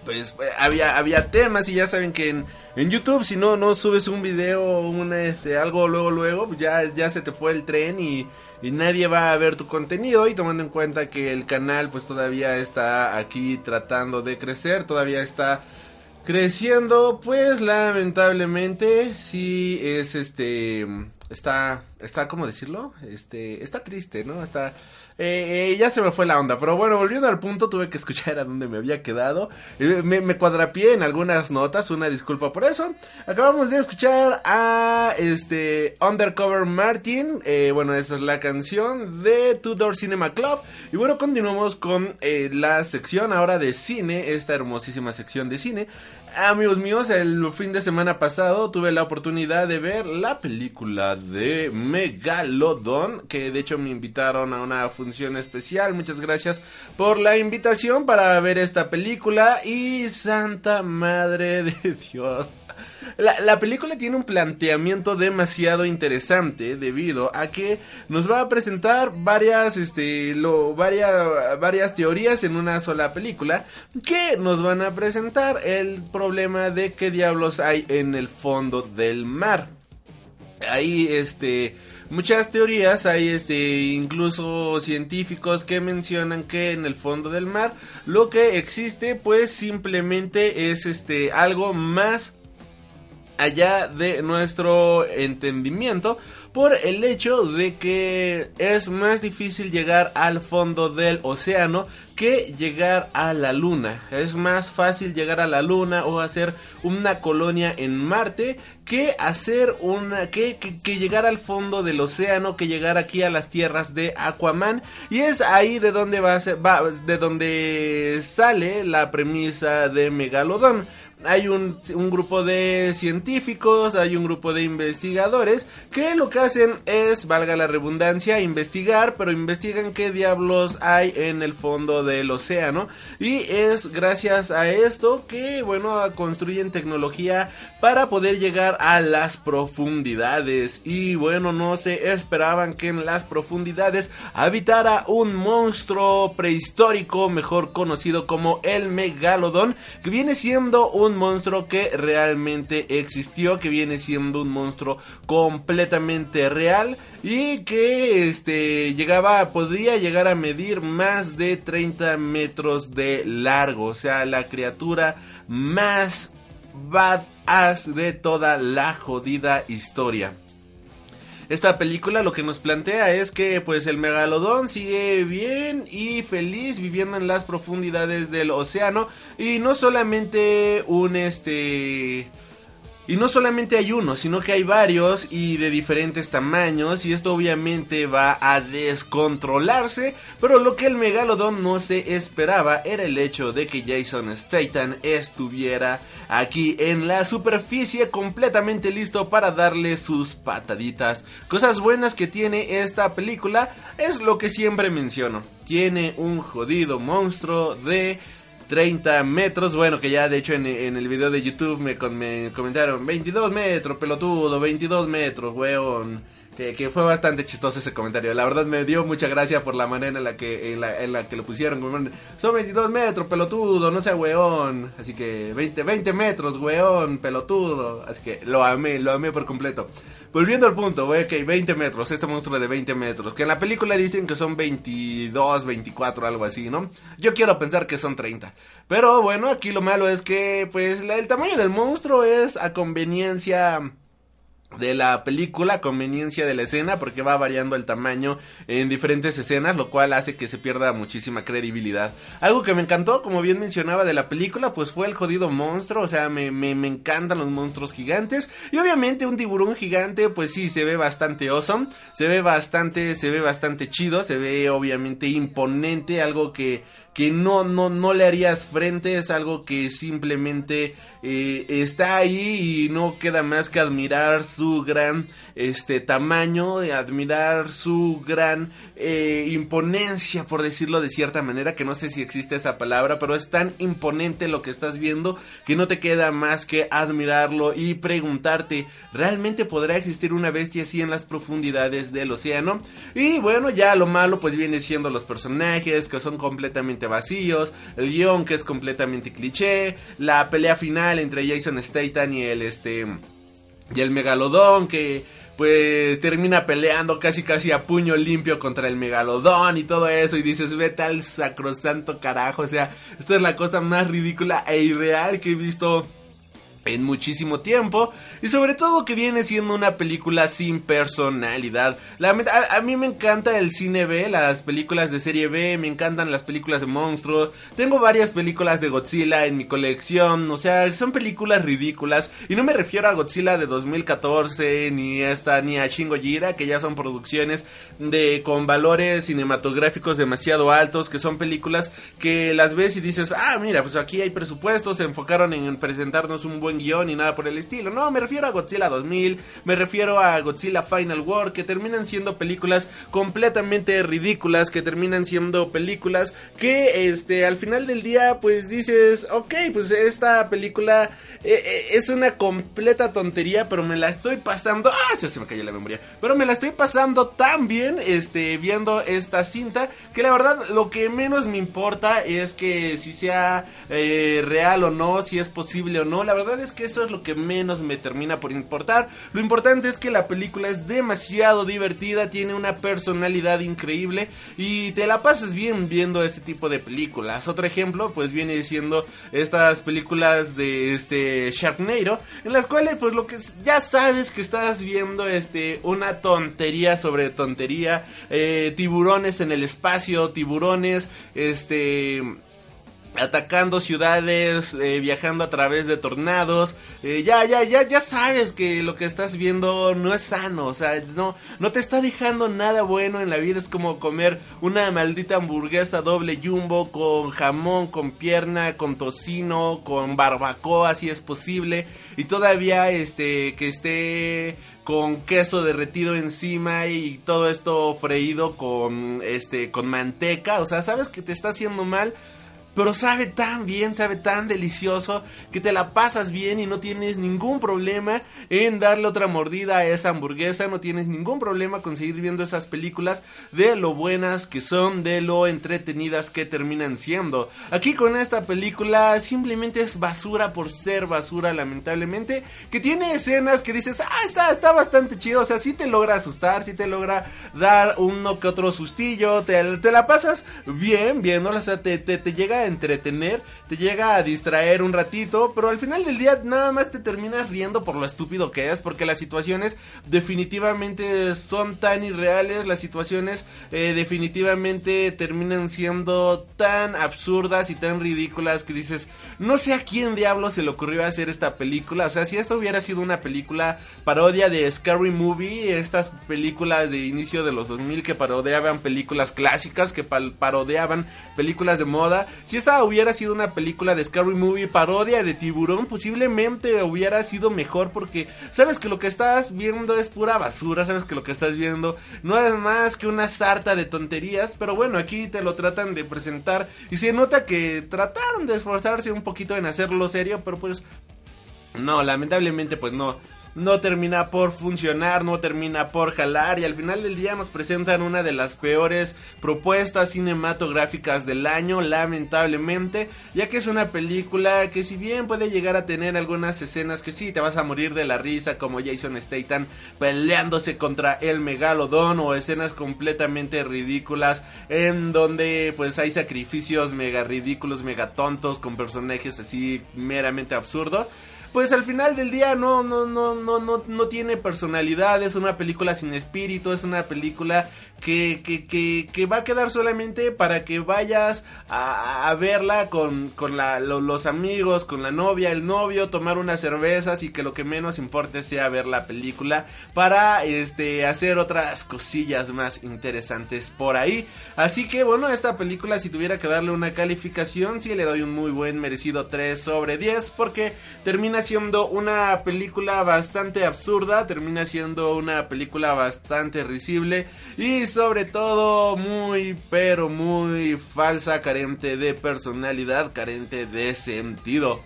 Speaker 1: pues había, había temas y ya saben que en, en YouTube si no, no subes un video, un, este, algo luego, luego, pues ya, ya se te fue el tren y, y nadie va a ver tu contenido y tomando en cuenta que el canal pues todavía está aquí tratando de crecer, todavía está creciendo, pues lamentablemente sí es este está está cómo decirlo, este está triste, ¿no? Está eh, eh, ya se me fue la onda, pero bueno, volviendo al punto, tuve que escuchar a dónde me había quedado. Eh, me, cuadrapié en algunas notas, una disculpa por eso. Acabamos de escuchar a este Undercover Martin. Eh, bueno, esa es la canción de Tudor Cinema Club. Y bueno, continuamos con la sección ahora de cine, esta hermosísima sección de cine. Amigos míos, el fin de semana pasado tuve la oportunidad de ver la película de Megalodon, que de hecho me invitaron a una función especial. Muchas gracias por la invitación para ver esta película y Santa Madre de Dios. La, la, película tiene un planteamiento demasiado interesante debido a que nos va a presentar varias, este, lo, varias, varias teorías en una sola película que nos van a presentar el problema de qué diablos hay en el fondo del mar. Ahí, este, muchas teorías, hay este incluso científicos que mencionan que en el fondo del mar lo que existe pues simplemente es este algo más allá de nuestro entendimiento por el hecho de que es más difícil llegar al fondo del océano que llegar a la luna. Es más fácil llegar a la luna o hacer una colonia en Marte que hacer una que, que, que, llegar al fondo del océano, que llegar aquí a las tierras de Aquaman y es ahí de donde va, a ser, va de donde sale la premisa de Megalodon hay un, un, grupo de científicos, hay un grupo de investigadores que lo que hacen es, valga la redundancia, investigar, pero investigan qué diablos hay en el fondo del océano. Y es gracias a esto que, bueno, construyen tecnología para poder llegar a las profundidades. Y bueno, no se esperaban que en las profundidades habitara un monstruo prehistórico, mejor conocido como el megalodón, que viene siendo un monstruo que realmente existió, que viene siendo un monstruo completamente real y que este llegaba podría llegar a medir más de 30 metros de largo, o sea, la criatura más badass de toda la jodida historia. Esta película lo que nos plantea es que pues el megalodón sigue bien y feliz viviendo en las profundidades del océano. Y no solamente un este y no solamente hay uno, sino que hay varios y de diferentes tamaños y esto obviamente va a descontrolarse, pero lo que el megalodón no se esperaba era el hecho de que Jason Statham estuviera aquí en la superficie completamente listo para darle sus pataditas. Cosas buenas que tiene esta película es lo que siempre menciono. Tiene un jodido monstruo de 30 metros. Bueno, que ya de hecho en, en el video de YouTube me, me, comentaron 22 metros, pelotudo, 22 metros, weón. Que, que, fue bastante chistoso ese comentario. La verdad me dio mucha gracia por la manera en la que, en la, en la que lo pusieron. Son 22 metros, pelotudo, no sea weón. Así que 20, 20 metros, weón, pelotudo. Así que lo amé, lo amé por completo. Volviendo al punto, wey, ok, 20 metros, este monstruo de 20 metros. Que en la película dicen que son 22, 24, algo así, ¿no? Yo quiero pensar que son 30. Pero bueno, aquí lo malo es que, pues, la, el tamaño del monstruo es a conveniencia de la película, conveniencia de la escena, porque va variando el tamaño en diferentes escenas, lo cual hace que se pierda muchísima credibilidad. Algo que me encantó, como bien mencionaba de la película, pues fue el jodido monstruo, o sea, me, me, me encantan los monstruos gigantes, y obviamente un tiburón gigante, pues sí, se ve bastante awesome, se ve bastante, se ve bastante chido, se ve obviamente imponente, algo que que no, no, no le harías frente, es algo que simplemente eh, está ahí y no queda más que admirar su gran este tamaño, admirar su gran eh, imponencia, por decirlo de cierta manera, que no sé si existe esa palabra, pero es tan imponente lo que estás viendo que no te queda más que admirarlo y preguntarte, ¿realmente podrá existir una bestia así en las profundidades del océano? Y bueno, ya lo malo pues viene siendo los personajes que son completamente vacíos, el guion que es completamente cliché, la pelea final entre Jason Statham y el este y el megalodón que pues termina peleando casi casi a puño limpio contra el megalodón y todo eso y dices, vete al sacrosanto carajo, o sea, esto es la cosa más ridícula e irreal que he visto en muchísimo tiempo y sobre todo que viene siendo una película sin personalidad. A, mí me encanta el cine B, las películas de serie B, me encantan las películas de monstruos. Tengo varias películas de Godzilla en mi colección, o sea, son películas ridículas y no me refiero a Godzilla de 2014 ni esta ni a Shin que ya son producciones de con valores cinematográficos demasiado altos, que son películas que las ves y dices, "Ah, mira, pues aquí hay presupuestos, se enfocaron en presentarnos un buen guion ni nada por el estilo. No, me refiero a Godzilla 2000, me refiero a Godzilla Final War, que terminan siendo películas completamente ridículas, que terminan siendo películas que, este, al final del día, pues dices, ok, pues esta película eh, eh, es una completa tontería, pero me la estoy pasando, ah, ya se me cayó la memoria, pero me la estoy pasando tan bien, este, viendo esta cinta, que la verdad lo que menos me importa es que si sea eh, real o no, si es posible o no, la verdad es que eso es lo que menos me termina por importar. Lo importante es que la película es demasiado divertida, tiene una personalidad increíble y te la pasas bien viendo este tipo de películas. Otro ejemplo, pues viene siendo estas películas de este Sharknado, en las cuales pues lo que ya sabes que estás viendo este una tontería sobre tontería, eh, tiburones en el espacio, tiburones, este atacando ciudades, eh, viajando a través de tornados, eh, ya, ya, ya, ya sabes que lo que estás viendo no es sano, o sea, no, no te está dejando nada bueno en la vida, es como comer una maldita hamburguesa doble jumbo con jamón, con pierna, con tocino, con barbacoa, si es posible, y todavía, este, que esté con queso derretido encima y todo esto freído con este con manteca, o sea, sabes que te está haciendo mal, pero sabe tan bien, sabe tan delicioso que te la pasas bien y no tienes ningún problema en darle otra mordida a esa hamburguesa, no tienes ningún problema con seguir viendo esas películas de lo buenas que son, de lo entretenidas que terminan siendo. Aquí con esta película simplemente es basura por ser basura lamentablemente, que tiene escenas que dices, ah, está, está bastante chido, o sea, sí te logra asustar, sí te logra dar uno que otro sustillo, te, te la pasas bien, ¿no? o sea, te, te, te llega entretener, te llega a distraer un ratito, pero al final del día nada más te terminas riendo por lo estúpido que es, porque las situaciones definitivamente son tan irreales, las situaciones eh, definitivamente terminan siendo tan absurdas y tan ridículas que dices, no sé a quién diablo se le ocurrió hacer esta película, o sea, si esto hubiera sido una película parodia de Scary Movie, estas películas de inicio de los 2000 que parodiaban películas clásicas, que parodiaban películas de moda, si esa hubiera sido una película de Scary Movie parodia de tiburón, posiblemente hubiera sido mejor porque sabes que lo que estás viendo es pura basura, sabes que lo que estás viendo no es más que una sarta de tonterías, pero bueno, aquí te lo tratan de presentar y se nota que trataron de esforzarse un poquito en hacerlo serio, pero pues no, lamentablemente pues no no termina por funcionar, no termina por jalar y al final del día nos presentan una de las peores propuestas cinematográficas del año, lamentablemente, ya que es una película que si bien puede llegar a tener algunas escenas que sí te vas a morir de la risa como Jason Statham peleándose contra el megalodón o escenas completamente ridículas en donde pues hay sacrificios mega ridículos, mega tontos con personajes así meramente absurdos pues al final del día no, no, no, no, no, no tiene personalidad, es una película sin espíritu, es una película que, que, que, que va a quedar solamente para que vayas a, a verla con, con la, lo, los amigos, con la novia, el novio, tomar unas cervezas y que lo que menos importe sea ver la película para este hacer otras cosillas más interesantes por ahí. Así que bueno, esta película si tuviera que darle una calificación, sí le doy un muy buen merecido 3 sobre 10 porque termina siendo una película bastante absurda, termina siendo una película bastante risible y sobre todo muy pero muy falsa, carente de personalidad, carente de sentido.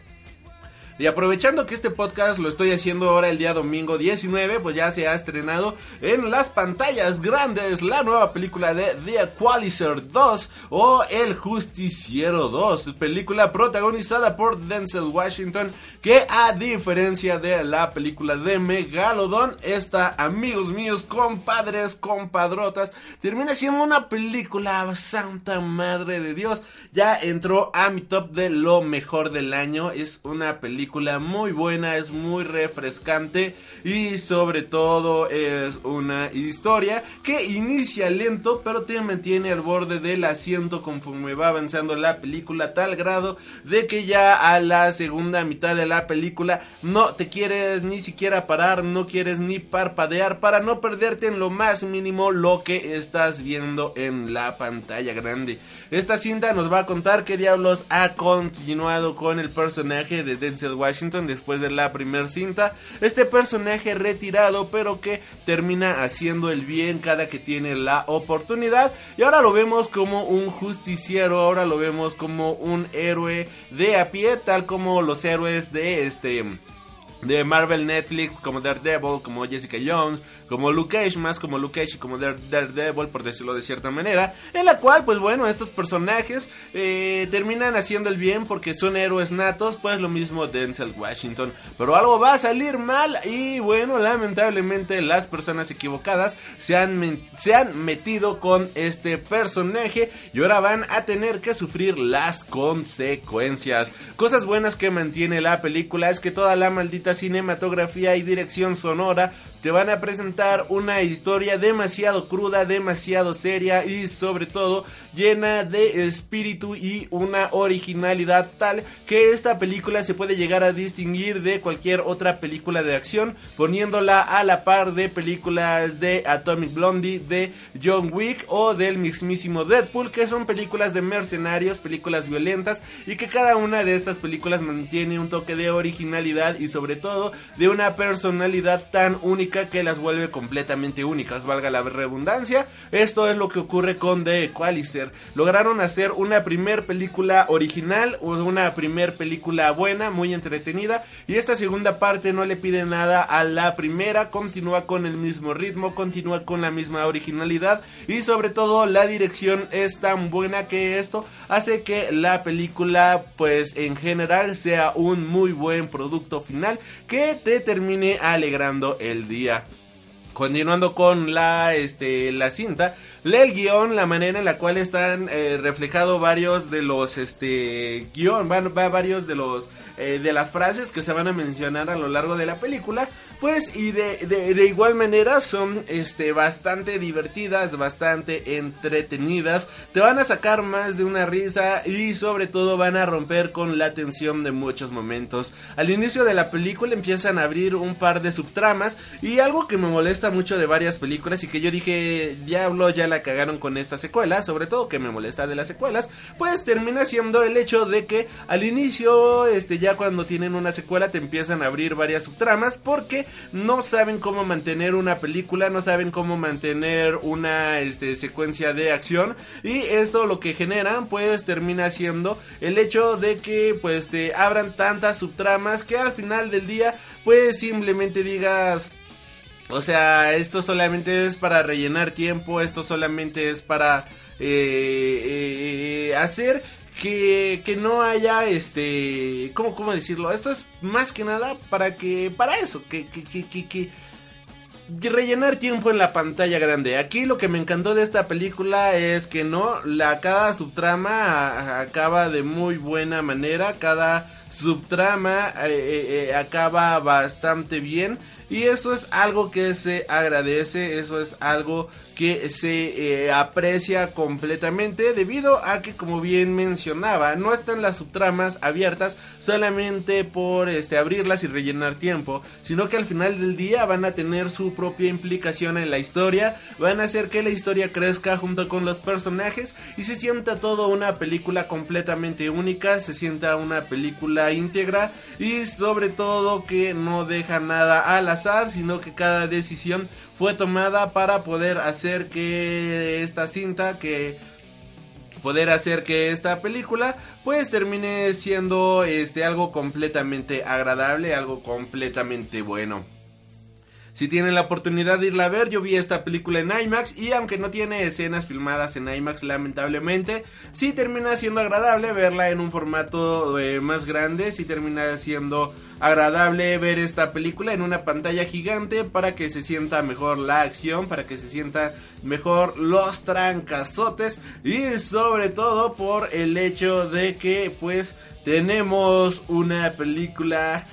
Speaker 1: Y aprovechando que este podcast lo estoy haciendo ahora el día domingo 19, pues ya se ha estrenado en las pantallas grandes la nueva película de The Equalizer 2 o El Justiciero 2, película protagonizada por Denzel Washington que a diferencia de la película de Megalodon, esta amigos míos, compadres, compadrotas, termina siendo una película santa madre de Dios. Ya entró a mi top de lo mejor del año, es una película muy buena, es muy refrescante y sobre todo es una historia que inicia lento pero te mantiene al borde del asiento conforme va avanzando la película tal grado de que ya a la segunda mitad de la película no te quieres ni siquiera parar, no quieres ni parpadear para no perderte en lo más mínimo lo que estás viendo en la pantalla grande. Esta cinta nos va a contar qué diablos ha continuado con el personaje de Denzel Washington después de la primera cinta. Este personaje retirado pero que termina haciendo el bien cada que tiene la oportunidad y ahora lo vemos como un justiciero, ahora lo vemos como un héroe de a pie tal como los héroes de este de Marvel Netflix como Daredevil, como Jessica Jones, como Luke Cage, más como Luke Cage y como Daredevil, por decirlo de cierta manera, en la cual, pues bueno, estos personajes eh, terminan haciendo el bien porque son héroes natos, pues lo mismo Denzel Washington, pero algo va a salir mal y bueno, lamentablemente las personas equivocadas se han, se han metido con este personaje y ahora van a tener que sufrir las consecuencias. Cosas buenas que mantiene la película es que toda la maldita cinematografía y dirección sonora te van a presentar una historia demasiado cruda, demasiado seria y sobre todo llena de espíritu y una originalidad tal que esta película se puede llegar a distinguir de cualquier otra película de acción poniéndola a la par de películas de Atomic Blondie, de John Wick o del mismísimo Deadpool que son películas de mercenarios, películas violentas y que cada una de estas películas mantiene un toque de originalidad y sobre todo de una personalidad tan única que las vuelve completamente únicas, valga la redundancia. Esto es lo que ocurre con The Equalizer. Lograron hacer una primer película original, una primer película buena, muy entretenida, y esta segunda parte no le pide nada a la primera, continúa con el mismo ritmo, continúa con la misma originalidad y sobre todo la dirección es tan buena que esto hace que la película pues en general sea un muy buen producto final que te termine alegrando el día. Continuando con la, este, la cinta, lee el guion, la manera en la cual están eh, reflejados varios de los, este, guion, van, va varios de los, eh, de las frases que se van a mencionar a lo largo de la película, pues, y de, de, igual manera son, este, bastante divertidas, bastante entretenidas, te van a sacar más de una risa y sobre todo van a romper con la tensión de muchos momentos. Al inicio de la película empiezan a abrir un par de subtramas y algo que me molesta mucho de varias películas y que yo dije, diablo, ya la cagaron con esta secuela, sobre todo que me molesta de las secuelas, pues termina siendo el hecho de que al inicio, este ya cuando tienen una secuela te empiezan a abrir varias subtramas porque no saben cómo mantener una película, no saben cómo mantener una este, secuencia de acción y esto lo que generan pues termina siendo el hecho de que pues te abran tantas subtramas que al final del día pues simplemente digas o sea, esto solamente es para rellenar tiempo, esto solamente es para eh, eh, hacer que, que, no haya este ¿cómo, cómo decirlo esto es más que nada para que para eso que, que, que, que rellenar tiempo en la pantalla grande. Aquí lo que me encantó de esta película es que no, la cada subtrama acaba de muy buena manera, cada subtrama eh, acaba bastante bien. Y eso es algo que se agradece, eso es algo que se eh, aprecia completamente debido a que como bien mencionaba no están las subtramas abiertas solamente por este abrirlas y rellenar tiempo sino que al final del día van a tener su propia implicación en la historia van a hacer que la historia crezca junto con los personajes y se sienta todo una película completamente única se sienta una película íntegra y sobre todo que no deja nada al azar sino que cada decisión fue tomada para poder hacer que esta cinta que poder hacer que esta película pues termine siendo este algo completamente agradable, algo completamente bueno. Si tienen la oportunidad de irla a ver, yo vi esta película en IMAX y aunque no tiene escenas filmadas en IMAX lamentablemente, sí termina siendo agradable verla en un formato eh, más grande, sí termina siendo agradable ver esta película en una pantalla gigante para que se sienta mejor la acción, para que se sienta mejor los trancazotes y sobre todo por el hecho de que pues tenemos una película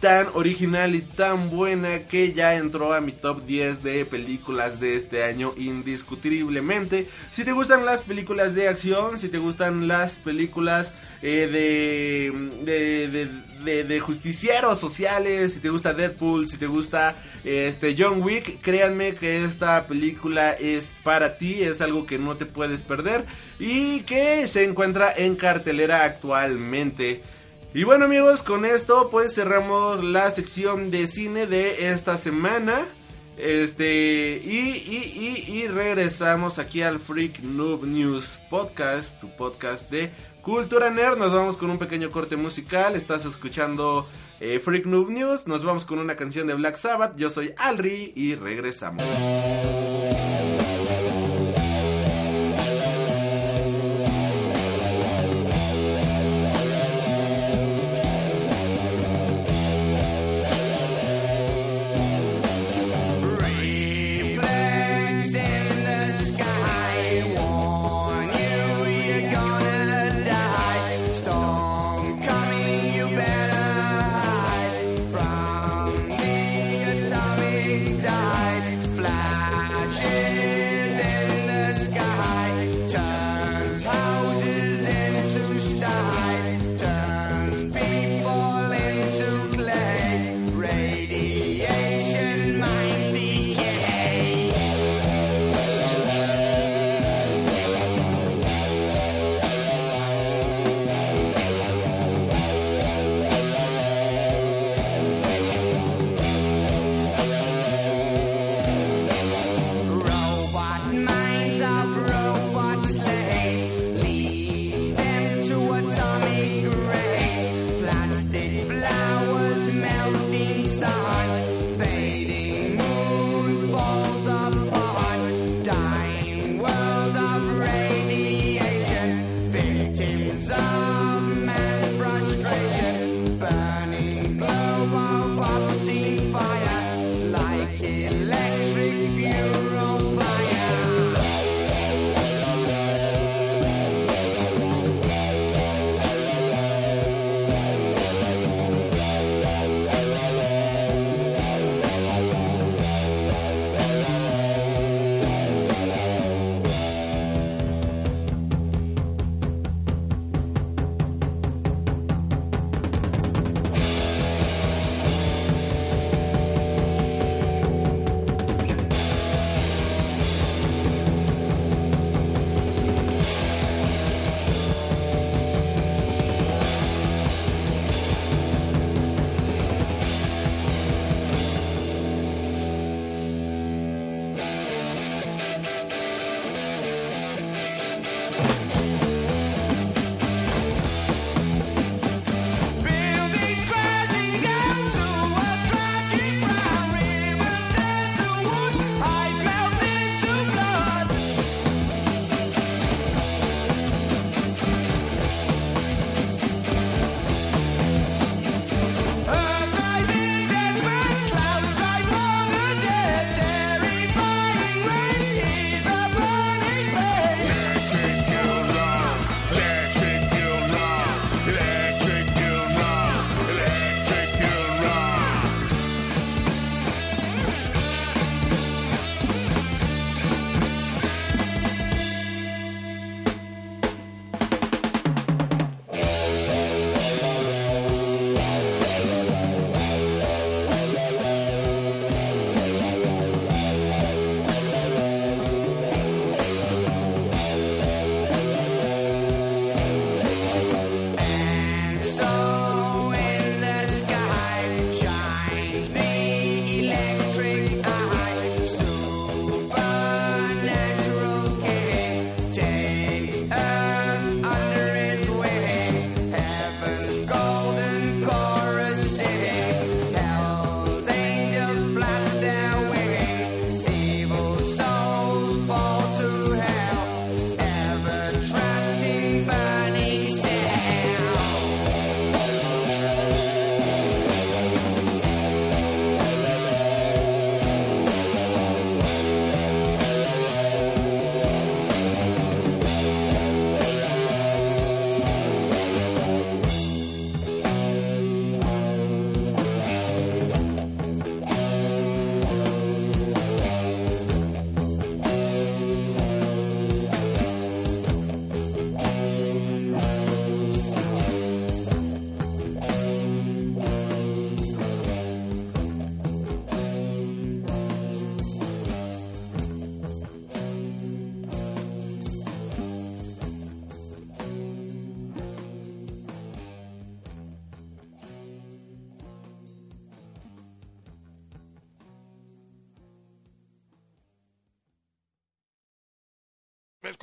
Speaker 1: tan original y tan buena que ya entró a mi top 10 de películas de este año indiscutiblemente. Si te gustan las películas de acción, si te gustan las películas eh, de, de, de, justicieros sociales, si te gusta Deadpool, si te gusta este John Wick, créanme que esta película es para ti, es algo que no te puedes perder y que se encuentra en cartelera actualmente. Y bueno amigos, con esto pues cerramos la sección de cine de esta semana. Este, y, y, y, regresamos aquí al Freak Noob News Podcast, tu podcast de Cultura Nerd. Nos vamos con un pequeño corte musical. Estás escuchando eh, Freak Noob News. Nos vamos con una canción de Black Sabbath. Yo soy Alri y regresamos.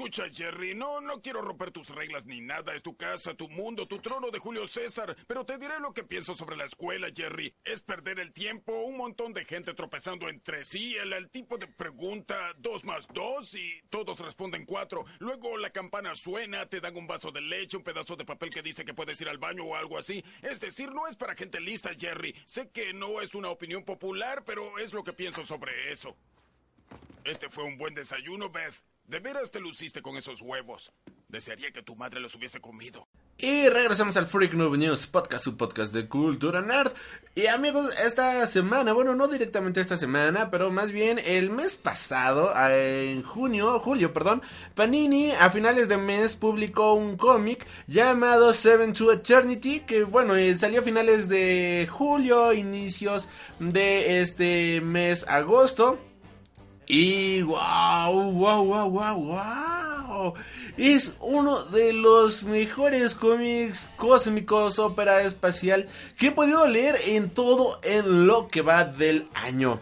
Speaker 2: Escucha, Jerry, no, no quiero romper tus reglas ni nada. Es tu casa, tu mundo, tu trono de Julio César. Pero te diré lo que pienso sobre la escuela, Jerry. Es perder el tiempo, un montón de gente tropezando entre sí. El, el tipo de pregunta dos más dos y todos responden cuatro. Luego la campana suena, te dan un vaso de leche, un pedazo de papel que dice que puedes ir al baño o algo así. Es decir, no es para gente lista, Jerry. Sé que no es una opinión popular, pero es lo que pienso sobre eso. Este fue un buen desayuno, Beth. De veras te luciste con esos huevos. Desearía que tu madre los hubiese comido.
Speaker 1: Y regresamos al Freak Noob News Podcast, su podcast de cultura nerd. Y amigos, esta semana, bueno, no directamente esta semana, pero más bien el mes pasado, en junio, julio, perdón, Panini a finales de mes publicó un cómic llamado Seven to Eternity, que bueno, eh, salió a finales de julio, inicios de este mes agosto. Y wow, wow, wow, wow, wow. Es uno de los mejores cómics cósmicos, ópera espacial que he podido leer en todo en lo que va del año.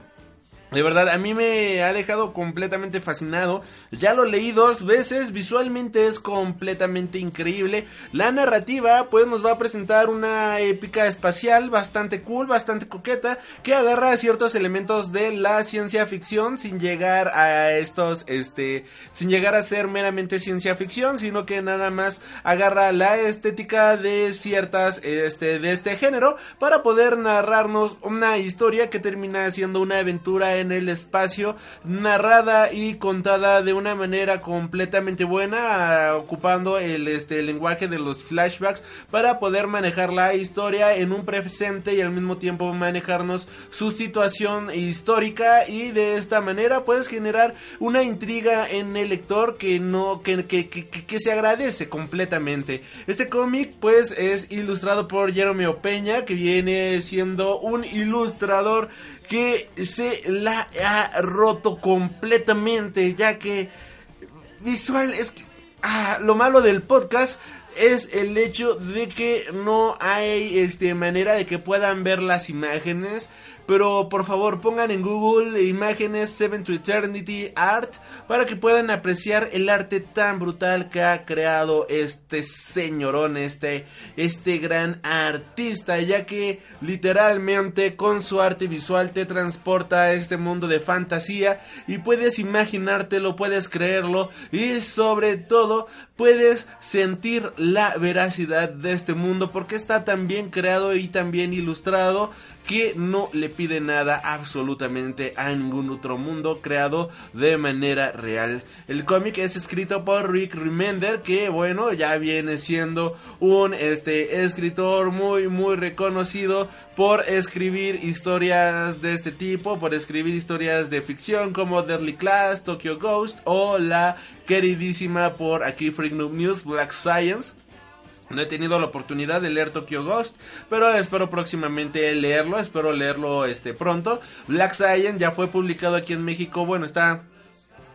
Speaker 1: De verdad, a mí me ha dejado completamente fascinado. Ya lo leí dos veces, visualmente es completamente increíble. La narrativa, pues nos va a presentar una épica espacial bastante cool, bastante coqueta, que agarra ciertos elementos de la ciencia ficción sin llegar a estos, este, sin llegar a ser meramente ciencia ficción, sino que nada más agarra la estética de ciertas, este, de este género para poder narrarnos una historia que termina siendo una aventura en el espacio, narrada y contada de una manera completamente buena, ocupando el, este, lenguaje de los flashbacks para poder manejar la historia en un presente y al mismo tiempo manejarnos su situación histórica y de esta manera puedes generar una intriga en el lector que no que, que, que, que se agradece completamente. Este cómic pues es ilustrado por Jeremy Opeña que viene siendo un ilustrador que se la ha roto completamente, ya que visual es que ah, lo malo del podcast es el hecho de que no hay este manera de que puedan ver las imágenes. Pero por favor pongan en Google imágenes Seven to Eternity Art para que puedan apreciar el arte tan brutal que ha creado este señorón, este, este gran artista, ya que literalmente con su arte visual te transporta a este mundo de fantasía y puedes imaginártelo, puedes creerlo y sobre todo puedes sentir la veracidad de este mundo porque está tan bien creado y tan bien ilustrado que no le pide nada absolutamente a ningún otro mundo creado de manera real. El cómic es escrito por Rick Remender, que bueno, ya viene siendo un este escritor muy muy reconocido por escribir historias de este tipo, por escribir historias de ficción como Deadly Class, Tokyo Ghost o la queridísima por aquí News Black Science. No he tenido la oportunidad de leer Tokyo Ghost, pero espero próximamente leerlo, espero leerlo este pronto. Black Science ya fue publicado aquí en México, bueno, está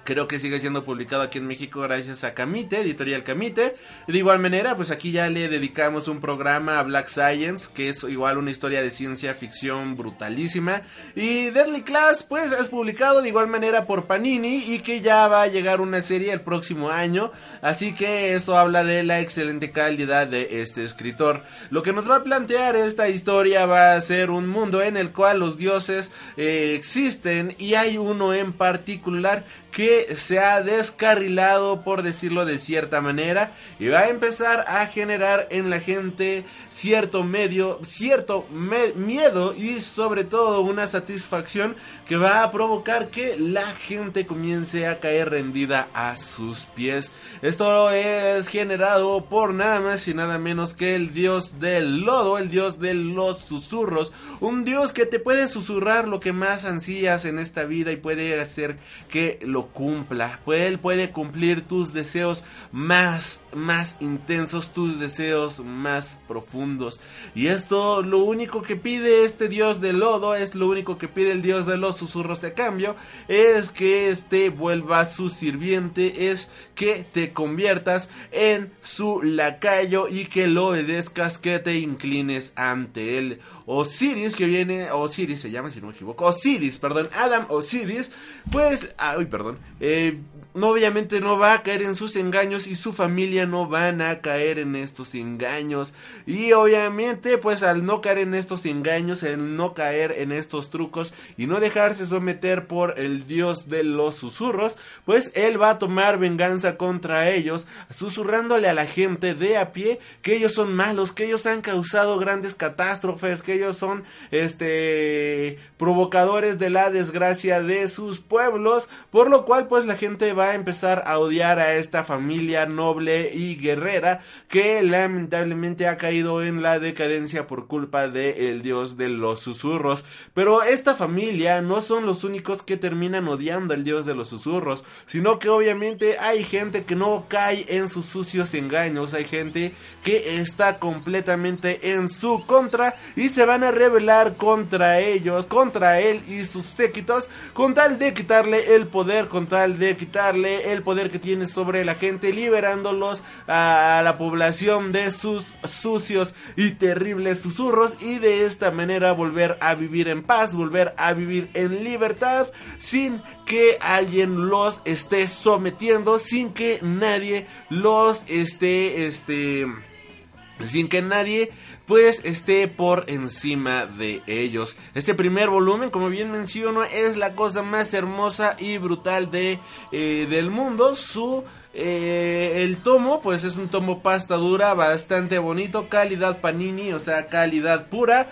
Speaker 1: Creo que sigue siendo publicado aquí en México gracias a Camite, Editorial Camite. De igual manera, pues aquí ya le dedicamos un programa a Black Science, que es igual una historia de ciencia ficción brutalísima. Y Deadly Class, pues es publicado de igual manera por Panini y que ya va a llegar una serie el próximo año. Así que eso habla de la excelente calidad de este escritor. Lo que nos va a plantear esta historia va a ser un mundo en el cual los dioses eh, existen y hay uno en particular que se ha descarrilado por decirlo de cierta manera y va a empezar a generar en la gente cierto medio, cierto miedo y sobre todo una satisfacción que va a provocar que la gente comience a caer rendida a sus pies. Esto es generado por nada más y nada menos que el dios del lodo, el dios de los susurros, un dios que te puede susurrar lo que más ansías en esta vida y puede hacer que lo cumpla. Pues él puede cumplir tus deseos más, más intensos, tus deseos más profundos. Y esto, lo único que pide este dios del lodo, es lo único que pide el dios de los susurros de cambio, es que este vuelva su sirviente, es que te conviertas en su lacayo y que lo obedezcas, que te inclines ante él. Osiris, que viene, Osiris se llama, si no me equivoco, Osiris, perdón, Adam Osiris, pues, ay, perdón, eh, obviamente no va a caer en sus engaños y su familia no van a caer en estos engaños. Y obviamente, pues al no caer en estos engaños, el no caer en estos trucos y no dejarse someter por el dios de los susurros, pues él va a tomar venganza contra ellos, susurrándole a la gente de a pie que ellos son malos, que ellos han causado grandes catástrofes, que son este provocadores de la desgracia de sus pueblos, por lo cual pues la gente va a empezar a odiar a esta familia noble y guerrera que lamentablemente ha caído en la decadencia por culpa del dios de los susurros. Pero esta familia no son los únicos que terminan odiando al dios de los susurros, sino que obviamente hay gente que no cae en sus sucios engaños, hay gente que está completamente en su contra y se van a rebelar contra ellos, contra él y sus séquitos, con tal de quitarle el poder, con tal de quitarle el poder que tiene sobre la gente, liberándolos a la población de sus sucios y terribles susurros y de esta manera volver a vivir en paz, volver a vivir en libertad sin que alguien los esté sometiendo, sin que nadie los esté este sin que nadie pues esté por encima de ellos. Este primer volumen, como bien menciono, es la cosa más hermosa y brutal de eh, del mundo. Su eh, el tomo, pues es un tomo pasta dura, bastante bonito, calidad panini, o sea, calidad pura.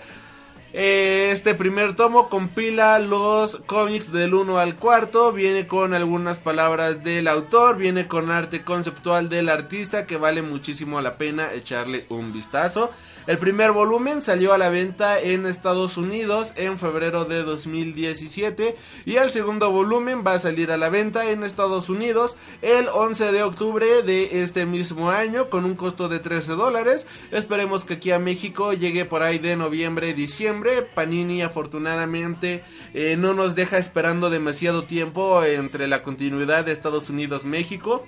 Speaker 1: Eh, este primer tomo compila los cómics del 1 al cuarto, viene con algunas palabras del autor, viene con arte conceptual del artista que vale muchísimo la pena echarle un vistazo. El primer volumen salió a la venta en Estados Unidos en febrero de 2017 y el segundo volumen va a salir a la venta en Estados Unidos el 11 de octubre de este mismo año con un costo de 13 dólares. Esperemos que aquí a México llegue por ahí de noviembre, diciembre. Panini afortunadamente eh, no nos deja esperando demasiado tiempo entre la continuidad de Estados Unidos-México.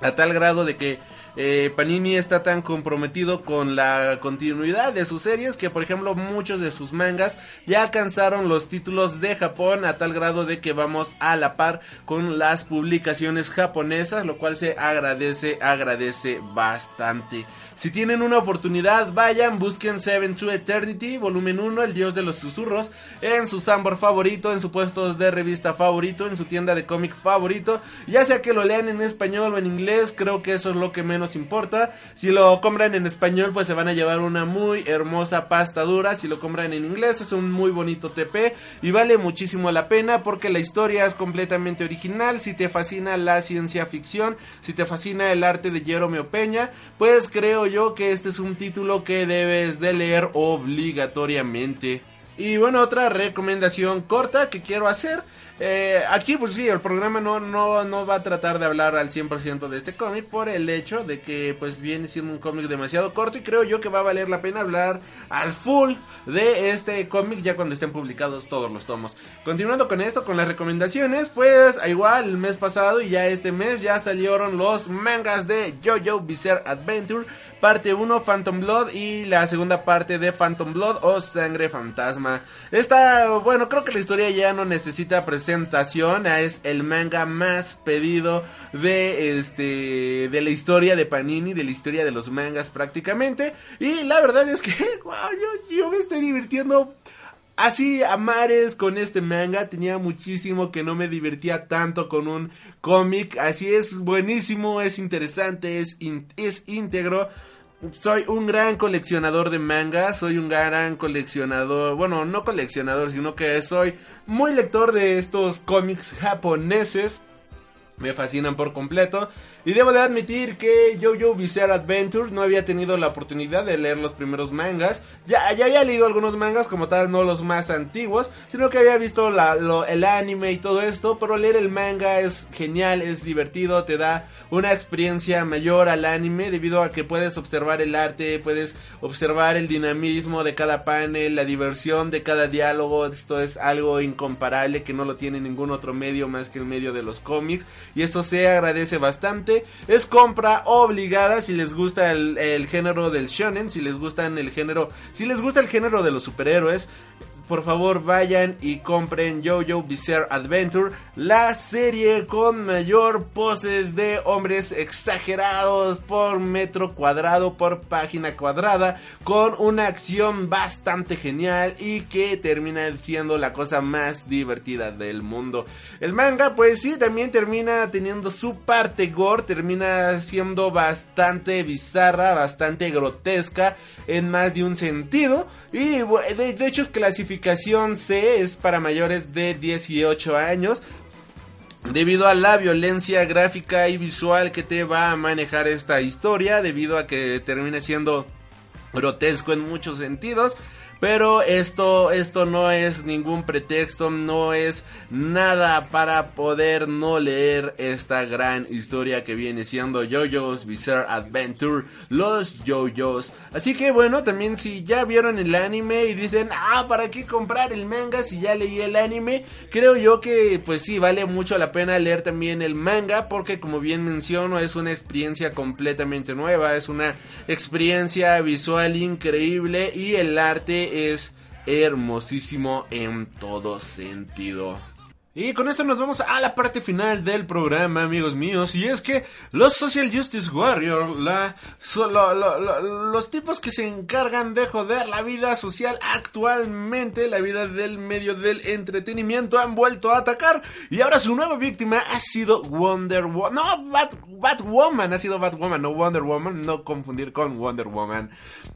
Speaker 1: A tal grado de que eh, Panini está tan comprometido con la continuidad de sus series que por ejemplo muchos de sus mangas ya alcanzaron los títulos de Japón a tal grado de que vamos a la par con las publicaciones japonesas lo cual se agradece agradece bastante. Si tienen una oportunidad vayan busquen Seven to Eternity volumen 1 el dios de los susurros en su Sambor favorito en su puesto de revista favorito en su tienda de cómic favorito. Ya sea que lo lean en español o en inglés creo que eso es lo que menos importa. Si lo compran en español, pues se van a llevar una muy hermosa pasta dura. Si lo compran en inglés, es un muy bonito TP y vale muchísimo la pena porque la historia es completamente original. Si te fascina la ciencia ficción, si te fascina el arte de Jerome Peña, pues creo yo que este es un título que debes de leer obligatoriamente. Y bueno, otra recomendación corta que quiero hacer eh, aquí, pues sí, el programa no, no, no va a tratar de hablar al 100% de este cómic por el hecho de que pues viene siendo un cómic demasiado corto y creo yo que va a valer la pena hablar al full de este cómic ya cuando estén publicados todos los tomos. Continuando con esto, con las recomendaciones, pues igual el mes pasado y ya este mes ya salieron los mangas de JoJo Bizarre Adventure parte 1 Phantom Blood y la segunda parte de Phantom Blood o Sangre Fantasma. Esta, bueno, creo que la historia ya no necesita presentación, es el manga más pedido de este de la historia de Panini, de la historia de los mangas prácticamente. Y la verdad es que yo, yo me estoy divirtiendo Así a mares con este manga, tenía muchísimo que no me divertía tanto con un cómic, así es buenísimo, es interesante, es, es íntegro soy un gran coleccionador de manga, soy un gran coleccionador, bueno, no coleccionador, sino que soy muy lector de estos cómics japoneses. Me fascinan por completo. Y debo de admitir que Jojo Bizarre Adventure no había tenido la oportunidad de leer los primeros mangas. Ya, ya había leído algunos mangas, como tal, no los más antiguos, sino que había visto el anime y todo esto. Pero leer el manga es genial, es divertido, te da una experiencia mayor al anime debido a que puedes observar el arte, puedes observar el dinamismo de cada panel, la diversión de cada diálogo. Esto es algo incomparable que no lo tiene ningún otro medio más que el medio de los cómics. Y esto se agradece bastante es compra obligada si les gusta el, género del shonen, si les gustan el género, si les gusta el género de los superhéroes por favor vayan y compren JoJo Bizarre Adventure, la serie con mayor poses de hombres exagerados por metro cuadrado, por página cuadrada, con una acción bastante genial y que termina siendo la cosa más divertida del mundo. El manga, pues sí, también termina teniendo su parte gore, termina siendo bastante bizarra, bastante grotesca en más de un sentido. Y de, hecho, clasificación C es para mayores de 18 años. Debido a la violencia gráfica y visual que te va a manejar esta historia, debido a que termina siendo grotesco en muchos sentidos. Pero esto, esto no es ningún pretexto, no es nada para poder no leer esta gran historia que viene siendo JoJo's Bizarre Adventure, los JoJo's. Así que bueno, también si ya vieron el anime y dicen, ah, ¿para qué comprar el manga si ya leí el anime? Creo yo que pues sí, vale mucho la pena leer también el manga porque como bien menciono es una experiencia completamente nueva, es una experiencia visual increíble y el arte es hermosísimo en todo sentido. Y con esto nos vamos a la parte final del programa, amigos míos. Y es que los Social Justice Warrior, la, los tipos que se encargan de joder la vida social actualmente, la vida del medio del entretenimiento, han vuelto a atacar. Y ahora su nueva víctima ha sido Wonder Woman. No, Bat, Batwoman, ha sido Batwoman, no Wonder Woman, no confundir con Wonder Woman.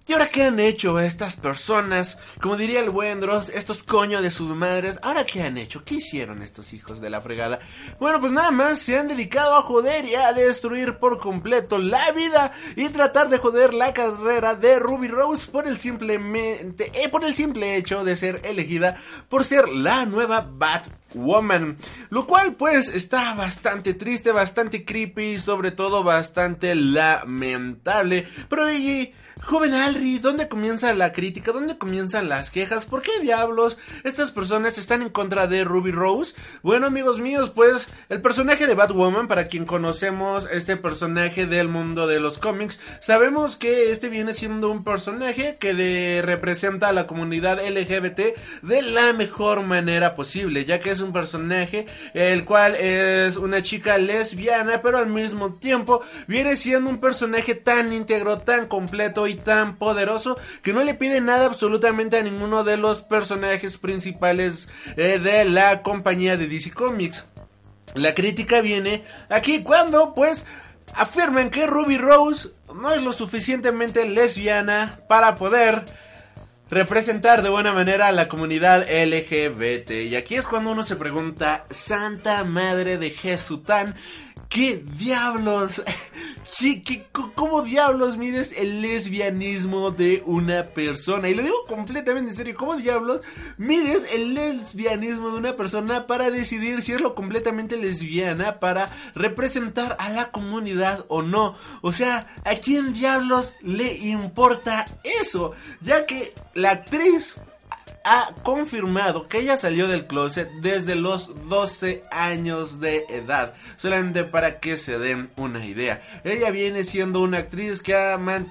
Speaker 1: ¿Y ahora qué han hecho estas personas? Como diría el buen Dross, estos coños de sus madres. ¿Ahora qué han hecho? ¿Qué hicieron estos hijos de la fregada? Bueno, pues nada más se han dedicado a joder y a destruir por completo la vida y tratar de joder la carrera de Ruby Rose por el simplemente eh, por el simple hecho de ser elegida por ser la nueva Batwoman, lo cual pues está bastante triste, bastante creepy, sobre todo bastante lamentable, pero y Joven Alri, ¿dónde comienza la crítica? ¿Dónde comienzan las quejas? ¿Por qué diablos estas personas están en contra de Ruby Rose? Bueno, amigos míos, pues el personaje de Batwoman, para quien conocemos este personaje del mundo de los cómics, sabemos que este viene siendo un personaje que representa a la comunidad LGBT de la mejor manera posible, ya que es un personaje el cual es una chica lesbiana, pero al mismo tiempo viene siendo un personaje tan íntegro, tan completo y tan poderoso que no le pide nada absolutamente a ninguno de los personajes principales eh, de la compañía de DC Comics. La crítica viene aquí cuando pues afirman que Ruby Rose no es lo suficientemente lesbiana para poder representar de buena manera a la comunidad LGBT. Y aquí es cuando uno se pregunta, Santa Madre de Jesután, ¿Qué diablos? ¿Qué, cómo diablos mides el lesbianismo de una persona? Y lo digo completamente en serio. ¿Cómo diablos mides el lesbianismo de una persona para decidir si es lo completamente lesbiana para representar a la comunidad o no? O sea, ¿a quién diablos le importa eso? Ya que la actriz ha confirmado que ella salió del closet desde los 12 años de edad. Solamente para que se den una idea. Ella viene siendo una actriz que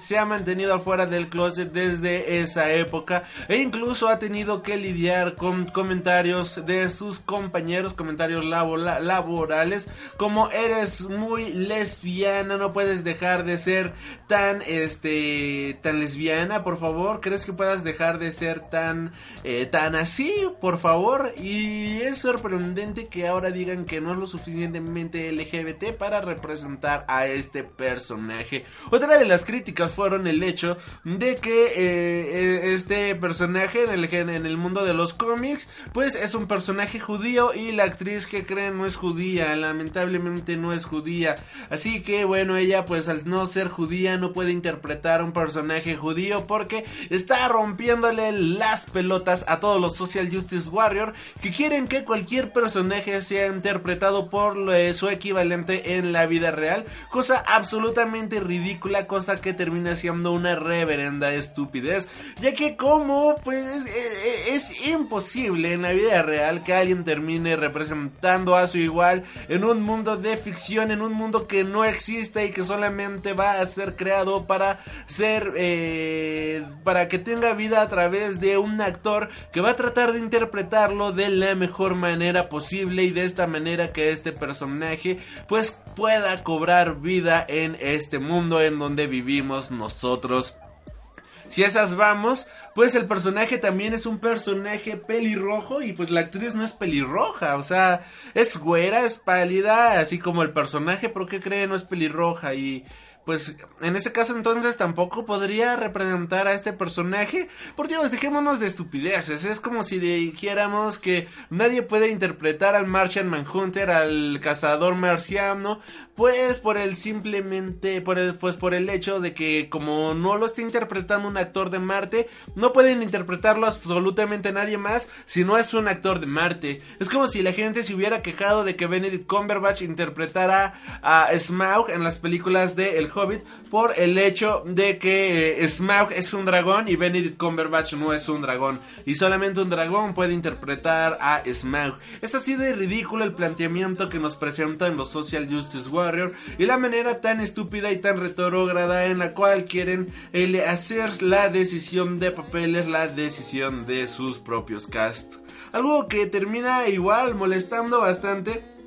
Speaker 1: se ha mantenido afuera del closet desde esa época e incluso ha tenido que lidiar con comentarios de sus compañeros, comentarios laborales como eres muy lesbiana, no puedes dejar de ser tan este tan lesbiana, por favor, ¿crees que puedas dejar de ser tan eh, tan así, por favor. Y es sorprendente que ahora digan que no es lo suficientemente LGBT para representar a este personaje. Otra de las críticas fueron el hecho de que eh, eh, este personaje en el, en el mundo de los cómics, pues es un personaje judío y la actriz que creen no es judía, lamentablemente no es judía. Así que bueno, ella pues al no ser judía no puede interpretar un personaje judío porque está rompiéndole las pelotas a todos los Social Justice Warrior que quieren que cualquier personaje sea interpretado por eh, su equivalente en la vida real, cosa absolutamente ridícula, cosa que termina siendo una reverenda estupidez, ya que como pues eh, eh, es imposible en la vida real que alguien termine representando a su igual en un mundo de ficción, en un mundo que no existe y que solamente va a ser creado para ser para que tenga vida a través de un actor que va a tratar de interpretarlo de la mejor manera posible y de esta manera que este personaje pues pueda cobrar vida en este mundo en donde vivimos nosotros. Si esas vamos, pues el personaje también es un personaje pelirrojo y pues la actriz no es pelirroja, o sea, es güera, es pálida, así como el personaje, ¿por qué cree no es pelirroja? Y pues en ese caso entonces tampoco podría representar a este personaje. Por Dios, dejémonos de estupideces. Es como si dijéramos que nadie puede interpretar al Martian Manhunter, al cazador marciano, pues por el simplemente, por el, pues por el hecho de que como no lo está interpretando un actor de Marte, no pueden interpretarlo absolutamente nadie más si no es un actor de Marte. Es como si la gente se hubiera quejado de que Benedict Cumberbatch interpretara a Smaug en las películas de El Por el hecho de que eh, Smaug es un dragón y Benedict Cumberbatch no es un dragón y solamente un dragón puede interpretar a Smaug. Es así de ridículo el planteamiento que nos presentan los Social Justice Warrior y la manera tan estúpida y tan retrógrada en la cual quieren eh, hacer la decisión de papeles, la decisión de sus propios casts. Algo que termina igual molestando bastante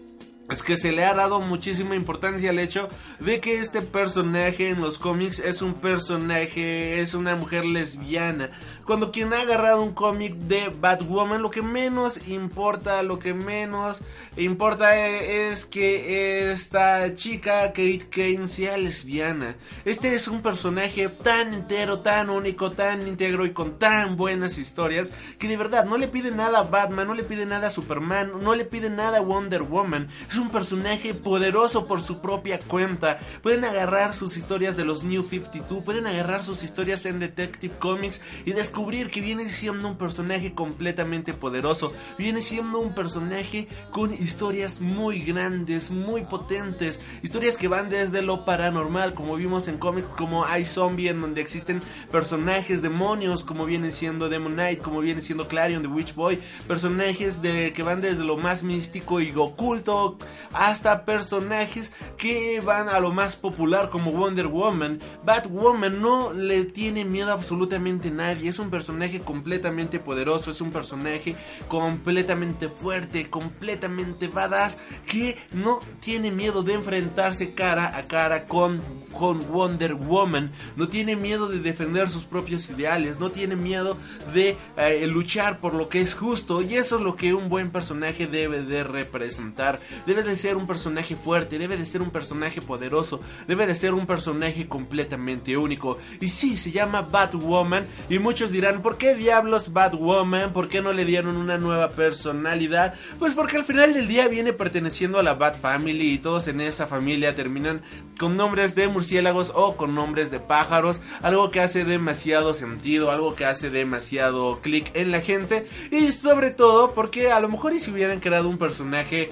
Speaker 1: es que se le ha dado muchísima importancia al hecho de que este personaje en los cómics es un personaje, es una mujer lesbiana. Cuando quien ha agarrado un cómic de Batwoman, lo que menos importa, lo que menos importa es que esta chica, Kate Kane, sea lesbiana. Este es un personaje tan entero, tan único, tan íntegro y con tan buenas historias que de verdad no le pide nada a Batman, no le pide nada a Superman, no le pide nada a Wonder Woman. Es un personaje poderoso por su propia cuenta. Pueden agarrar sus historias de los New 52, pueden agarrar sus historias en Detective Comics y descubrir que viene siendo un personaje completamente poderoso. Viene siendo un personaje con historias muy grandes, muy potentes. Historias que van desde lo paranormal, como vimos en cómics como iZombie, en donde existen personajes demonios, como viene siendo Demon Knight, como viene siendo Clarion, The Witch Boy. Personajes de, que van desde lo más místico y oculto hasta personajes que van a lo más popular como Wonder Woman. Batwoman no le tiene miedo a absolutamente nadie, es un personaje completamente poderoso, es un personaje completamente fuerte, completamente badass, que no tiene miedo de enfrentarse cara a cara con, con Wonder Woman, no tiene miedo de defender sus propios ideales, no tiene miedo de eh, luchar por lo que es justo y eso es lo que un buen personaje debe de representar, debe de ser un personaje fuerte, debe de ser un personaje poderoso, debe de ser un personaje completamente único. Y sí, se llama Batwoman y muchos dirán, ¿por qué diablos Batwoman? ¿Por qué no le dieron una nueva personalidad? Pues porque al final del día viene perteneciendo a la Bat Family y todos en esa familia terminan con nombres de murciélagos o con nombres de pájaros, algo que hace demasiado sentido, algo que hace demasiado clic en la gente y sobre todo porque a lo mejor y si hubieran creado un personaje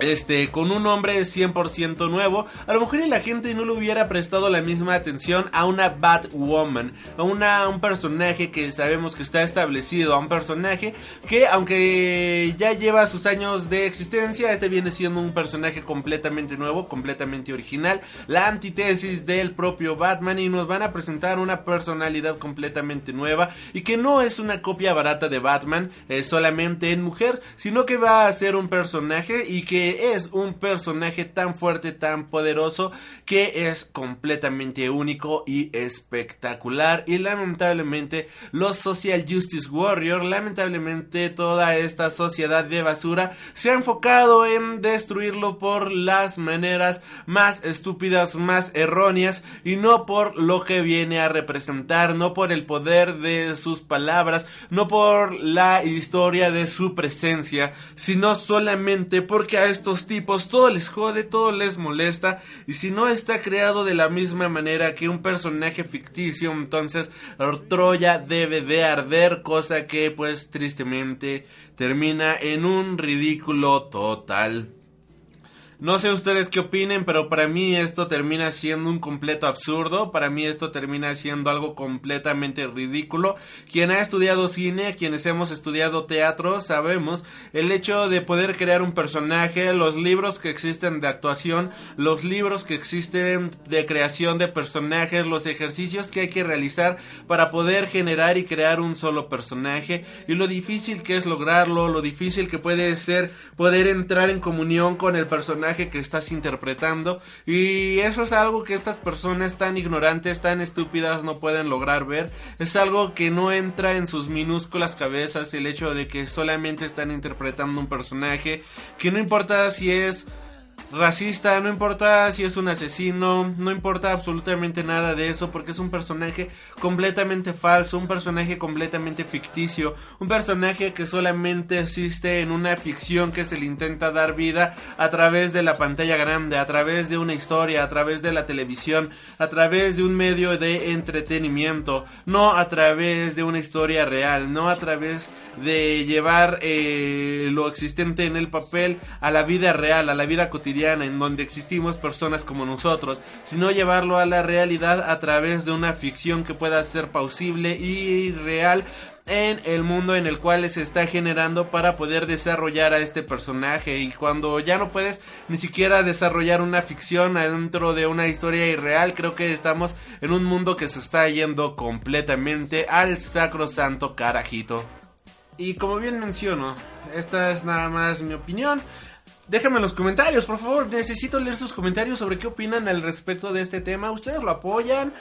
Speaker 1: este, con un nombre 100% nuevo, a lo mejor la gente no le hubiera prestado la misma atención a una Batwoman, a una, un personaje que sabemos que está establecido, a un personaje que aunque ya lleva sus años de existencia, este viene siendo un personaje completamente nuevo, completamente original, la antítesis del propio Batman y nos van a presentar una personalidad completamente nueva y que no es una copia barata de Batman, es solamente en mujer, sino que va a ser un personaje y que es un personaje tan fuerte, tan poderoso, que es completamente único y espectacular. Y lamentablemente los Social Justice Warrior, lamentablemente toda esta sociedad de basura se ha enfocado en destruirlo por las maneras más estúpidas, más erróneas y no por lo que viene a representar, no por el poder de sus palabras, no por la historia de su presencia, sino solamente porque a estos tipos todo les jode, todo les molesta y si no está creado de la misma manera que un personaje ficticio, entonces Troya debe de arder, cosa que pues tristemente termina en un ridículo total. No sé ustedes qué opinen, pero para mí esto termina siendo un completo absurdo, para mí esto termina siendo algo completamente ridículo. Quien ha estudiado cine, quienes hemos estudiado teatro, sabemos el hecho de poder crear un personaje, los libros que existen de actuación, los libros que existen de creación de personajes, los ejercicios que hay que realizar para poder generar y crear un solo personaje y lo difícil que es lograrlo, lo difícil que puede ser poder entrar en comunión con el personaje que estás interpretando y eso es algo que estas personas tan ignorantes, tan estúpidas no pueden lograr ver. Es algo que no entra en sus minúsculas cabezas el hecho de que solamente están interpretando un personaje que no importa si es racista, no importa si es un asesino, no importa absolutamente nada de eso porque es un personaje completamente falso, un personaje completamente ficticio, un personaje que solamente existe en una ficción que se le intenta dar vida a través de la pantalla grande, a través de una historia, a través de la televisión, a través de un medio de entretenimiento, no a través de una historia real, no a través de llevar eh, lo existente en el papel a la vida real, a la vida cotidiana, en donde existimos personas como nosotros, sino llevarlo a la realidad a través de una ficción que pueda ser pausible y real en el mundo en el cual se está generando para poder desarrollar a este personaje y cuando ya no puedes ni siquiera desarrollar una ficción dentro de una historia irreal creo que estamos en un mundo que se está yendo completamente al sacrosanto carajito y como bien menciono, esta es nada más mi opinión. Déjenme en los comentarios, por favor. Necesito leer sus comentarios sobre qué opinan al respecto de este tema. ¿Ustedes lo apoyan?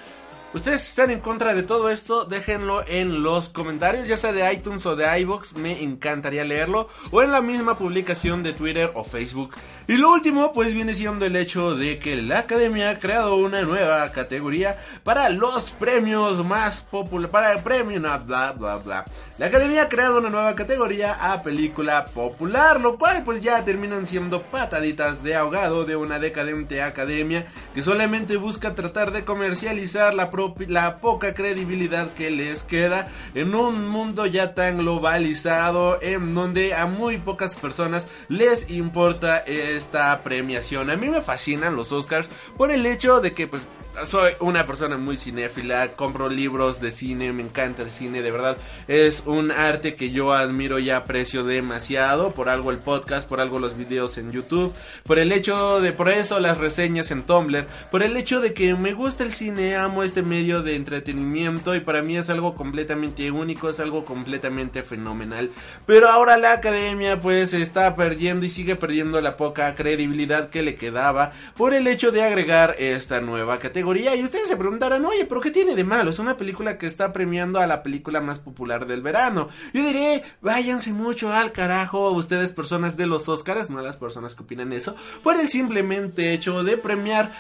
Speaker 1: ¿Ustedes están en contra de todo esto? Déjenlo en los comentarios, ya sea de iTunes o de iBox, me encantaría leerlo. O en la misma publicación de Twitter o Facebook. Y lo último, pues viene siendo el hecho de que la academia ha creado una nueva categoría para los premios más populares. Para el premio, no, bla, bla, bla. La academia ha creado una nueva categoría a película popular, lo cual pues ya terminan siendo pataditas de ahogado de una decadente academia que solamente busca tratar de comercializar la propia la poca credibilidad que les queda en un mundo ya tan globalizado en donde a muy pocas personas les importa esta premiación. A mí me fascinan los Oscars por el hecho de que pues soy una persona muy cinéfila, compro libros de cine, me encanta el cine, de verdad. Es un arte que yo admiro y aprecio demasiado. Por algo el podcast, por algo los videos en YouTube, por el hecho de, por eso las reseñas en Tumblr, por el hecho de que me gusta el cine, amo este medio de entretenimiento y para mí es algo completamente único, es algo completamente fenomenal. Pero ahora la academia pues está perdiendo y sigue perdiendo la poca credibilidad que le quedaba por el hecho de agregar esta nueva categoría y ustedes se preguntarán, oye, pero ¿qué tiene de malo? Es una película que está premiando a la película más popular del verano. Yo diré, váyanse mucho al carajo ustedes personas de los Oscars, no las personas que opinan eso, por el simplemente hecho de premiar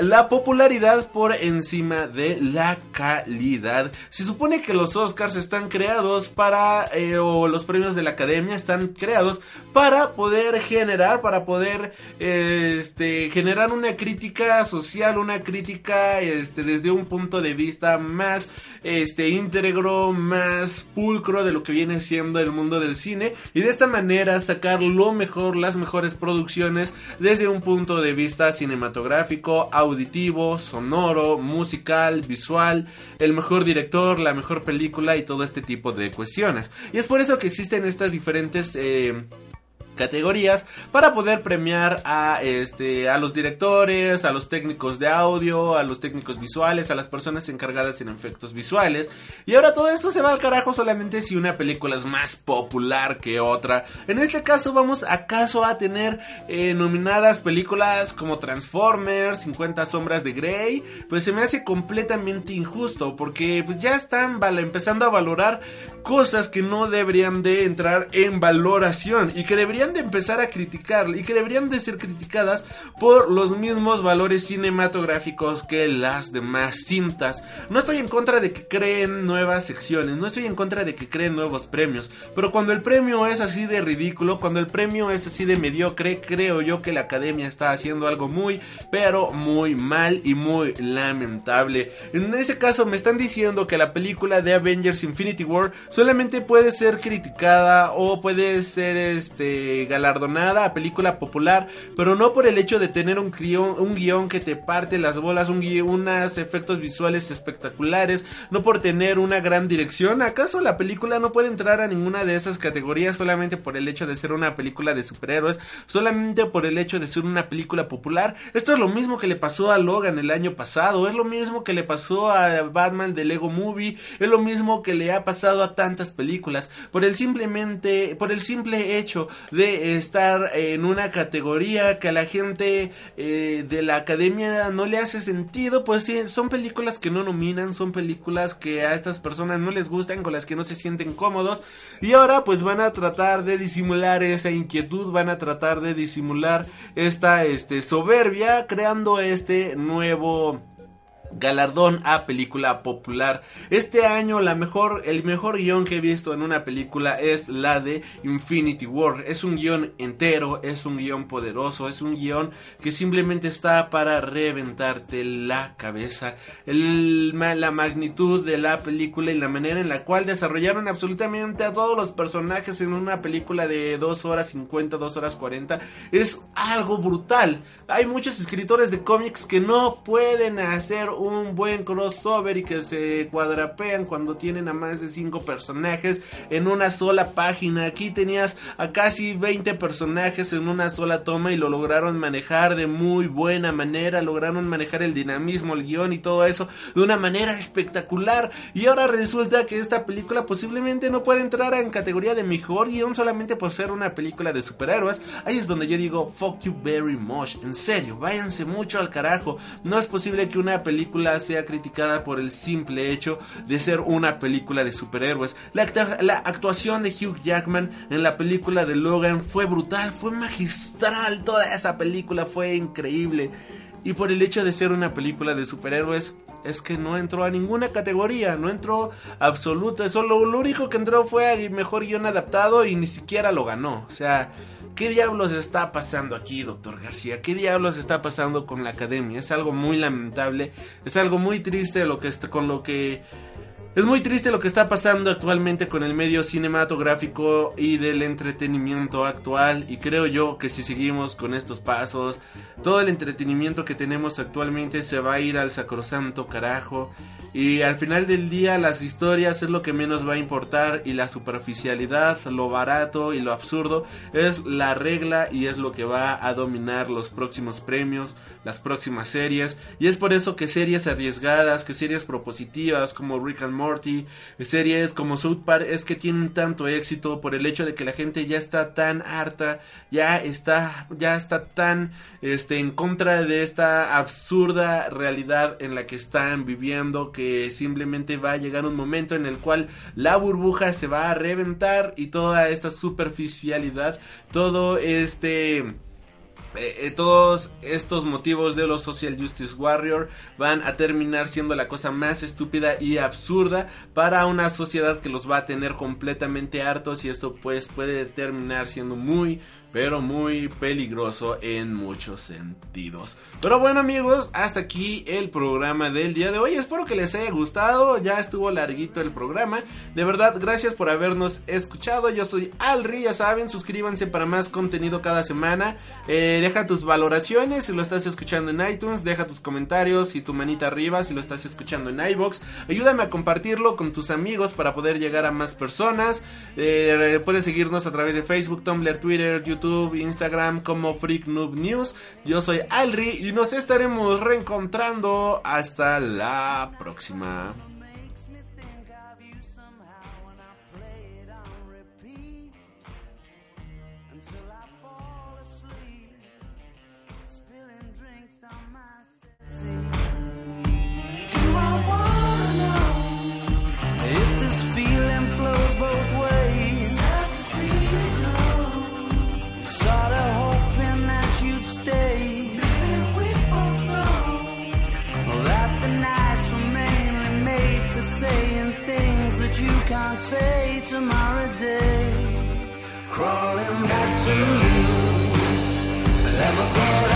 Speaker 1: la popularidad por encima de la calidad. Se supone que los Oscars están creados para, eh, o los premios de la academia están creados para poder generar, para poder, este, generar una crítica social, una crítica, este, desde un punto de vista más, este, íntegro, más pulcro de lo que viene siendo el mundo del cine y de esta manera sacar lo mejor, las mejores producciones desde un punto de vista cinematográfico, auditivo, sonoro, musical, visual, el mejor director, la mejor película y todo este tipo de cuestiones. Y es por eso que existen estas diferentes... Eh, categorías para poder premiar a este a los directores, a los técnicos de audio, a los técnicos visuales, a las personas encargadas en efectos visuales. Y ahora todo esto se va al carajo solamente si una película es más popular que otra. En este caso vamos acaso a tener eh, nominadas películas como Transformers, 50 sombras de Grey, pues se me hace completamente injusto porque pues ya están empezando a valorar cosas que no deberían de entrar en valoración y que deberían de empezar a criticar y que deberían de ser criticadas por los mismos valores cinematográficos que las demás cintas. No estoy en contra de que creen nuevas secciones, no estoy en contra de que creen nuevos premios, pero cuando el premio es así de ridículo, cuando el premio es así de mediocre, creo yo que la academia está haciendo algo muy, pero muy mal y muy lamentable. En ese caso me están diciendo que la película de Avengers Infinity War solamente puede ser criticada o puede ser este galardonada película popular, pero no por el hecho de tener un guion, un guion que te parte las bolas, un guion, unos efectos visuales espectaculares, no por tener una gran dirección. ¿Acaso la película no puede entrar a ninguna de esas categorías solamente por el hecho de ser una película de superhéroes, solamente por el hecho de ser una película popular? Esto es lo mismo que le pasó a Logan el año pasado, es lo mismo que le pasó a Batman de Lego Movie, es lo mismo que le ha pasado a tantas películas, por el simplemente, por el simple hecho de estar en una categoría que a la gente eh, de la academia no le hace sentido, pues sí, son películas que no nominan, son películas que a estas personas no les gustan, con las que no se sienten cómodos, y ahora pues van a tratar de disimular esa inquietud, van a tratar de disimular esta este, soberbia, creando este nuevo galardón a película popular. Este año la mejor, el mejor guion que he visto en una película es la de Infinity War. Es un guion entero, es un guion poderoso, es un guion que simplemente está para reventarte la cabeza. la magnitud de la película y la manera en la cual desarrollaron absolutamente a todos los personajes en una película de 2 horas 50, 2 horas 40 es algo brutal. Hay muchos escritores de cómics que no pueden hacer un buen crossover y que se cuadrapean cuando tienen a más de 5 personajes en una sola página. Aquí tenías a casi 20 personajes en una sola toma y lo lograron manejar de muy buena manera, lograron manejar el dinamismo, el guion y todo eso de una manera espectacular. Y ahora resulta que esta película posiblemente no puede entrar en categoría de mejor guion solamente por ser una película de superhéroes. Ahí es donde yo digo, fuck you very much. En serio, váyanse mucho al carajo. No es posible que una película sea criticada por el simple hecho de ser una película de superhéroes. La, actuación de Hugh Jackman en la película de Logan fue brutal, fue magistral, toda esa película fue increíble. Y por el hecho de ser una película de superhéroes, es que no entró a ninguna categoría, no entró absoluta, solo lo único que entró fue a mejor guion adaptado y ni siquiera lo ganó. O sea, ¿Qué diablos está pasando aquí, doctor García? ¿Qué diablos está pasando con la academia? Es algo muy lamentable, es algo muy triste lo que con lo que es muy triste lo que está pasando actualmente con el medio cinematográfico y del entretenimiento actual y creo yo que si seguimos con estos pasos, todo el entretenimiento que tenemos actualmente se va a ir al sacrosanto carajo y al final del día las historias es lo que menos va a importar y la superficialidad, lo barato y lo absurdo es la regla y es lo que va a dominar los próximos premios, las próximas series y es por eso que series arriesgadas, que series propositivas como Rick and Morty series como South Park es que tienen tanto éxito por el hecho de que la gente ya está tan harta, ya está, ya está tan este, en contra de esta absurda realidad en la que están viviendo que simplemente va a llegar un momento en el cual la burbuja se va a reventar y toda esta superficialidad, todo este eh, eh, todos estos motivos de los Social Justice Warrior van a terminar siendo la cosa más estúpida y absurda para una sociedad que los va a tener completamente hartos y esto pues puede terminar siendo muy pero muy peligroso en muchos sentidos. Pero bueno amigos, hasta aquí el programa del día de hoy. Espero que les haya gustado. Ya estuvo larguito el programa. De verdad, gracias por habernos escuchado. Yo soy Alri, ya saben, suscríbanse para más contenido cada semana. Eh, deja tus valoraciones si lo estás escuchando en iTunes. Deja tus comentarios y tu manita arriba si lo estás escuchando en iBox. Ayúdame a compartirlo con tus amigos para poder llegar a más personas. Eh, puedes seguirnos a través de Facebook, Tumblr, Twitter, YouTube Instagram como Freak Noob News. Yo soy Alri y nos estaremos reencontrando hasta la próxima. Can't say tomorrow day. Crawling back to you. Never thought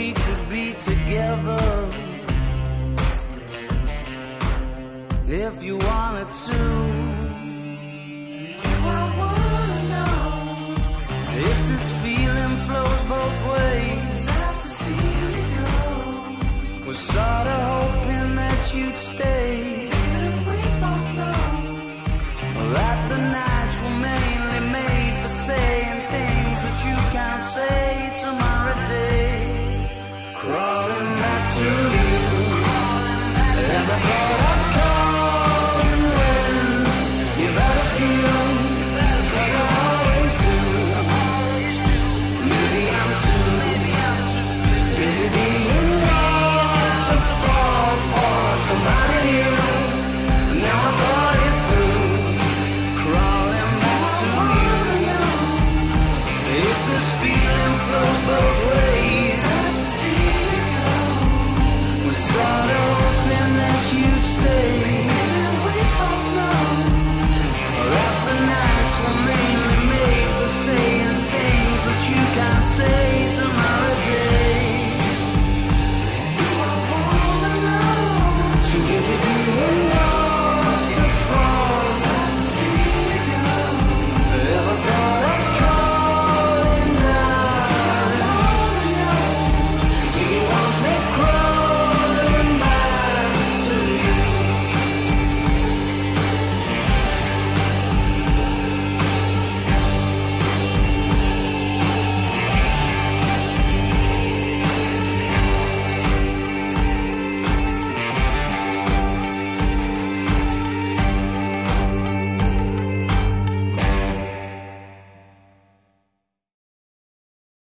Speaker 5: we could be together if you wanted to.
Speaker 6: Do I wanna know
Speaker 5: if this feeling flows both ways?
Speaker 6: Out to see you go.
Speaker 5: Was sorta hoping that you'd stay.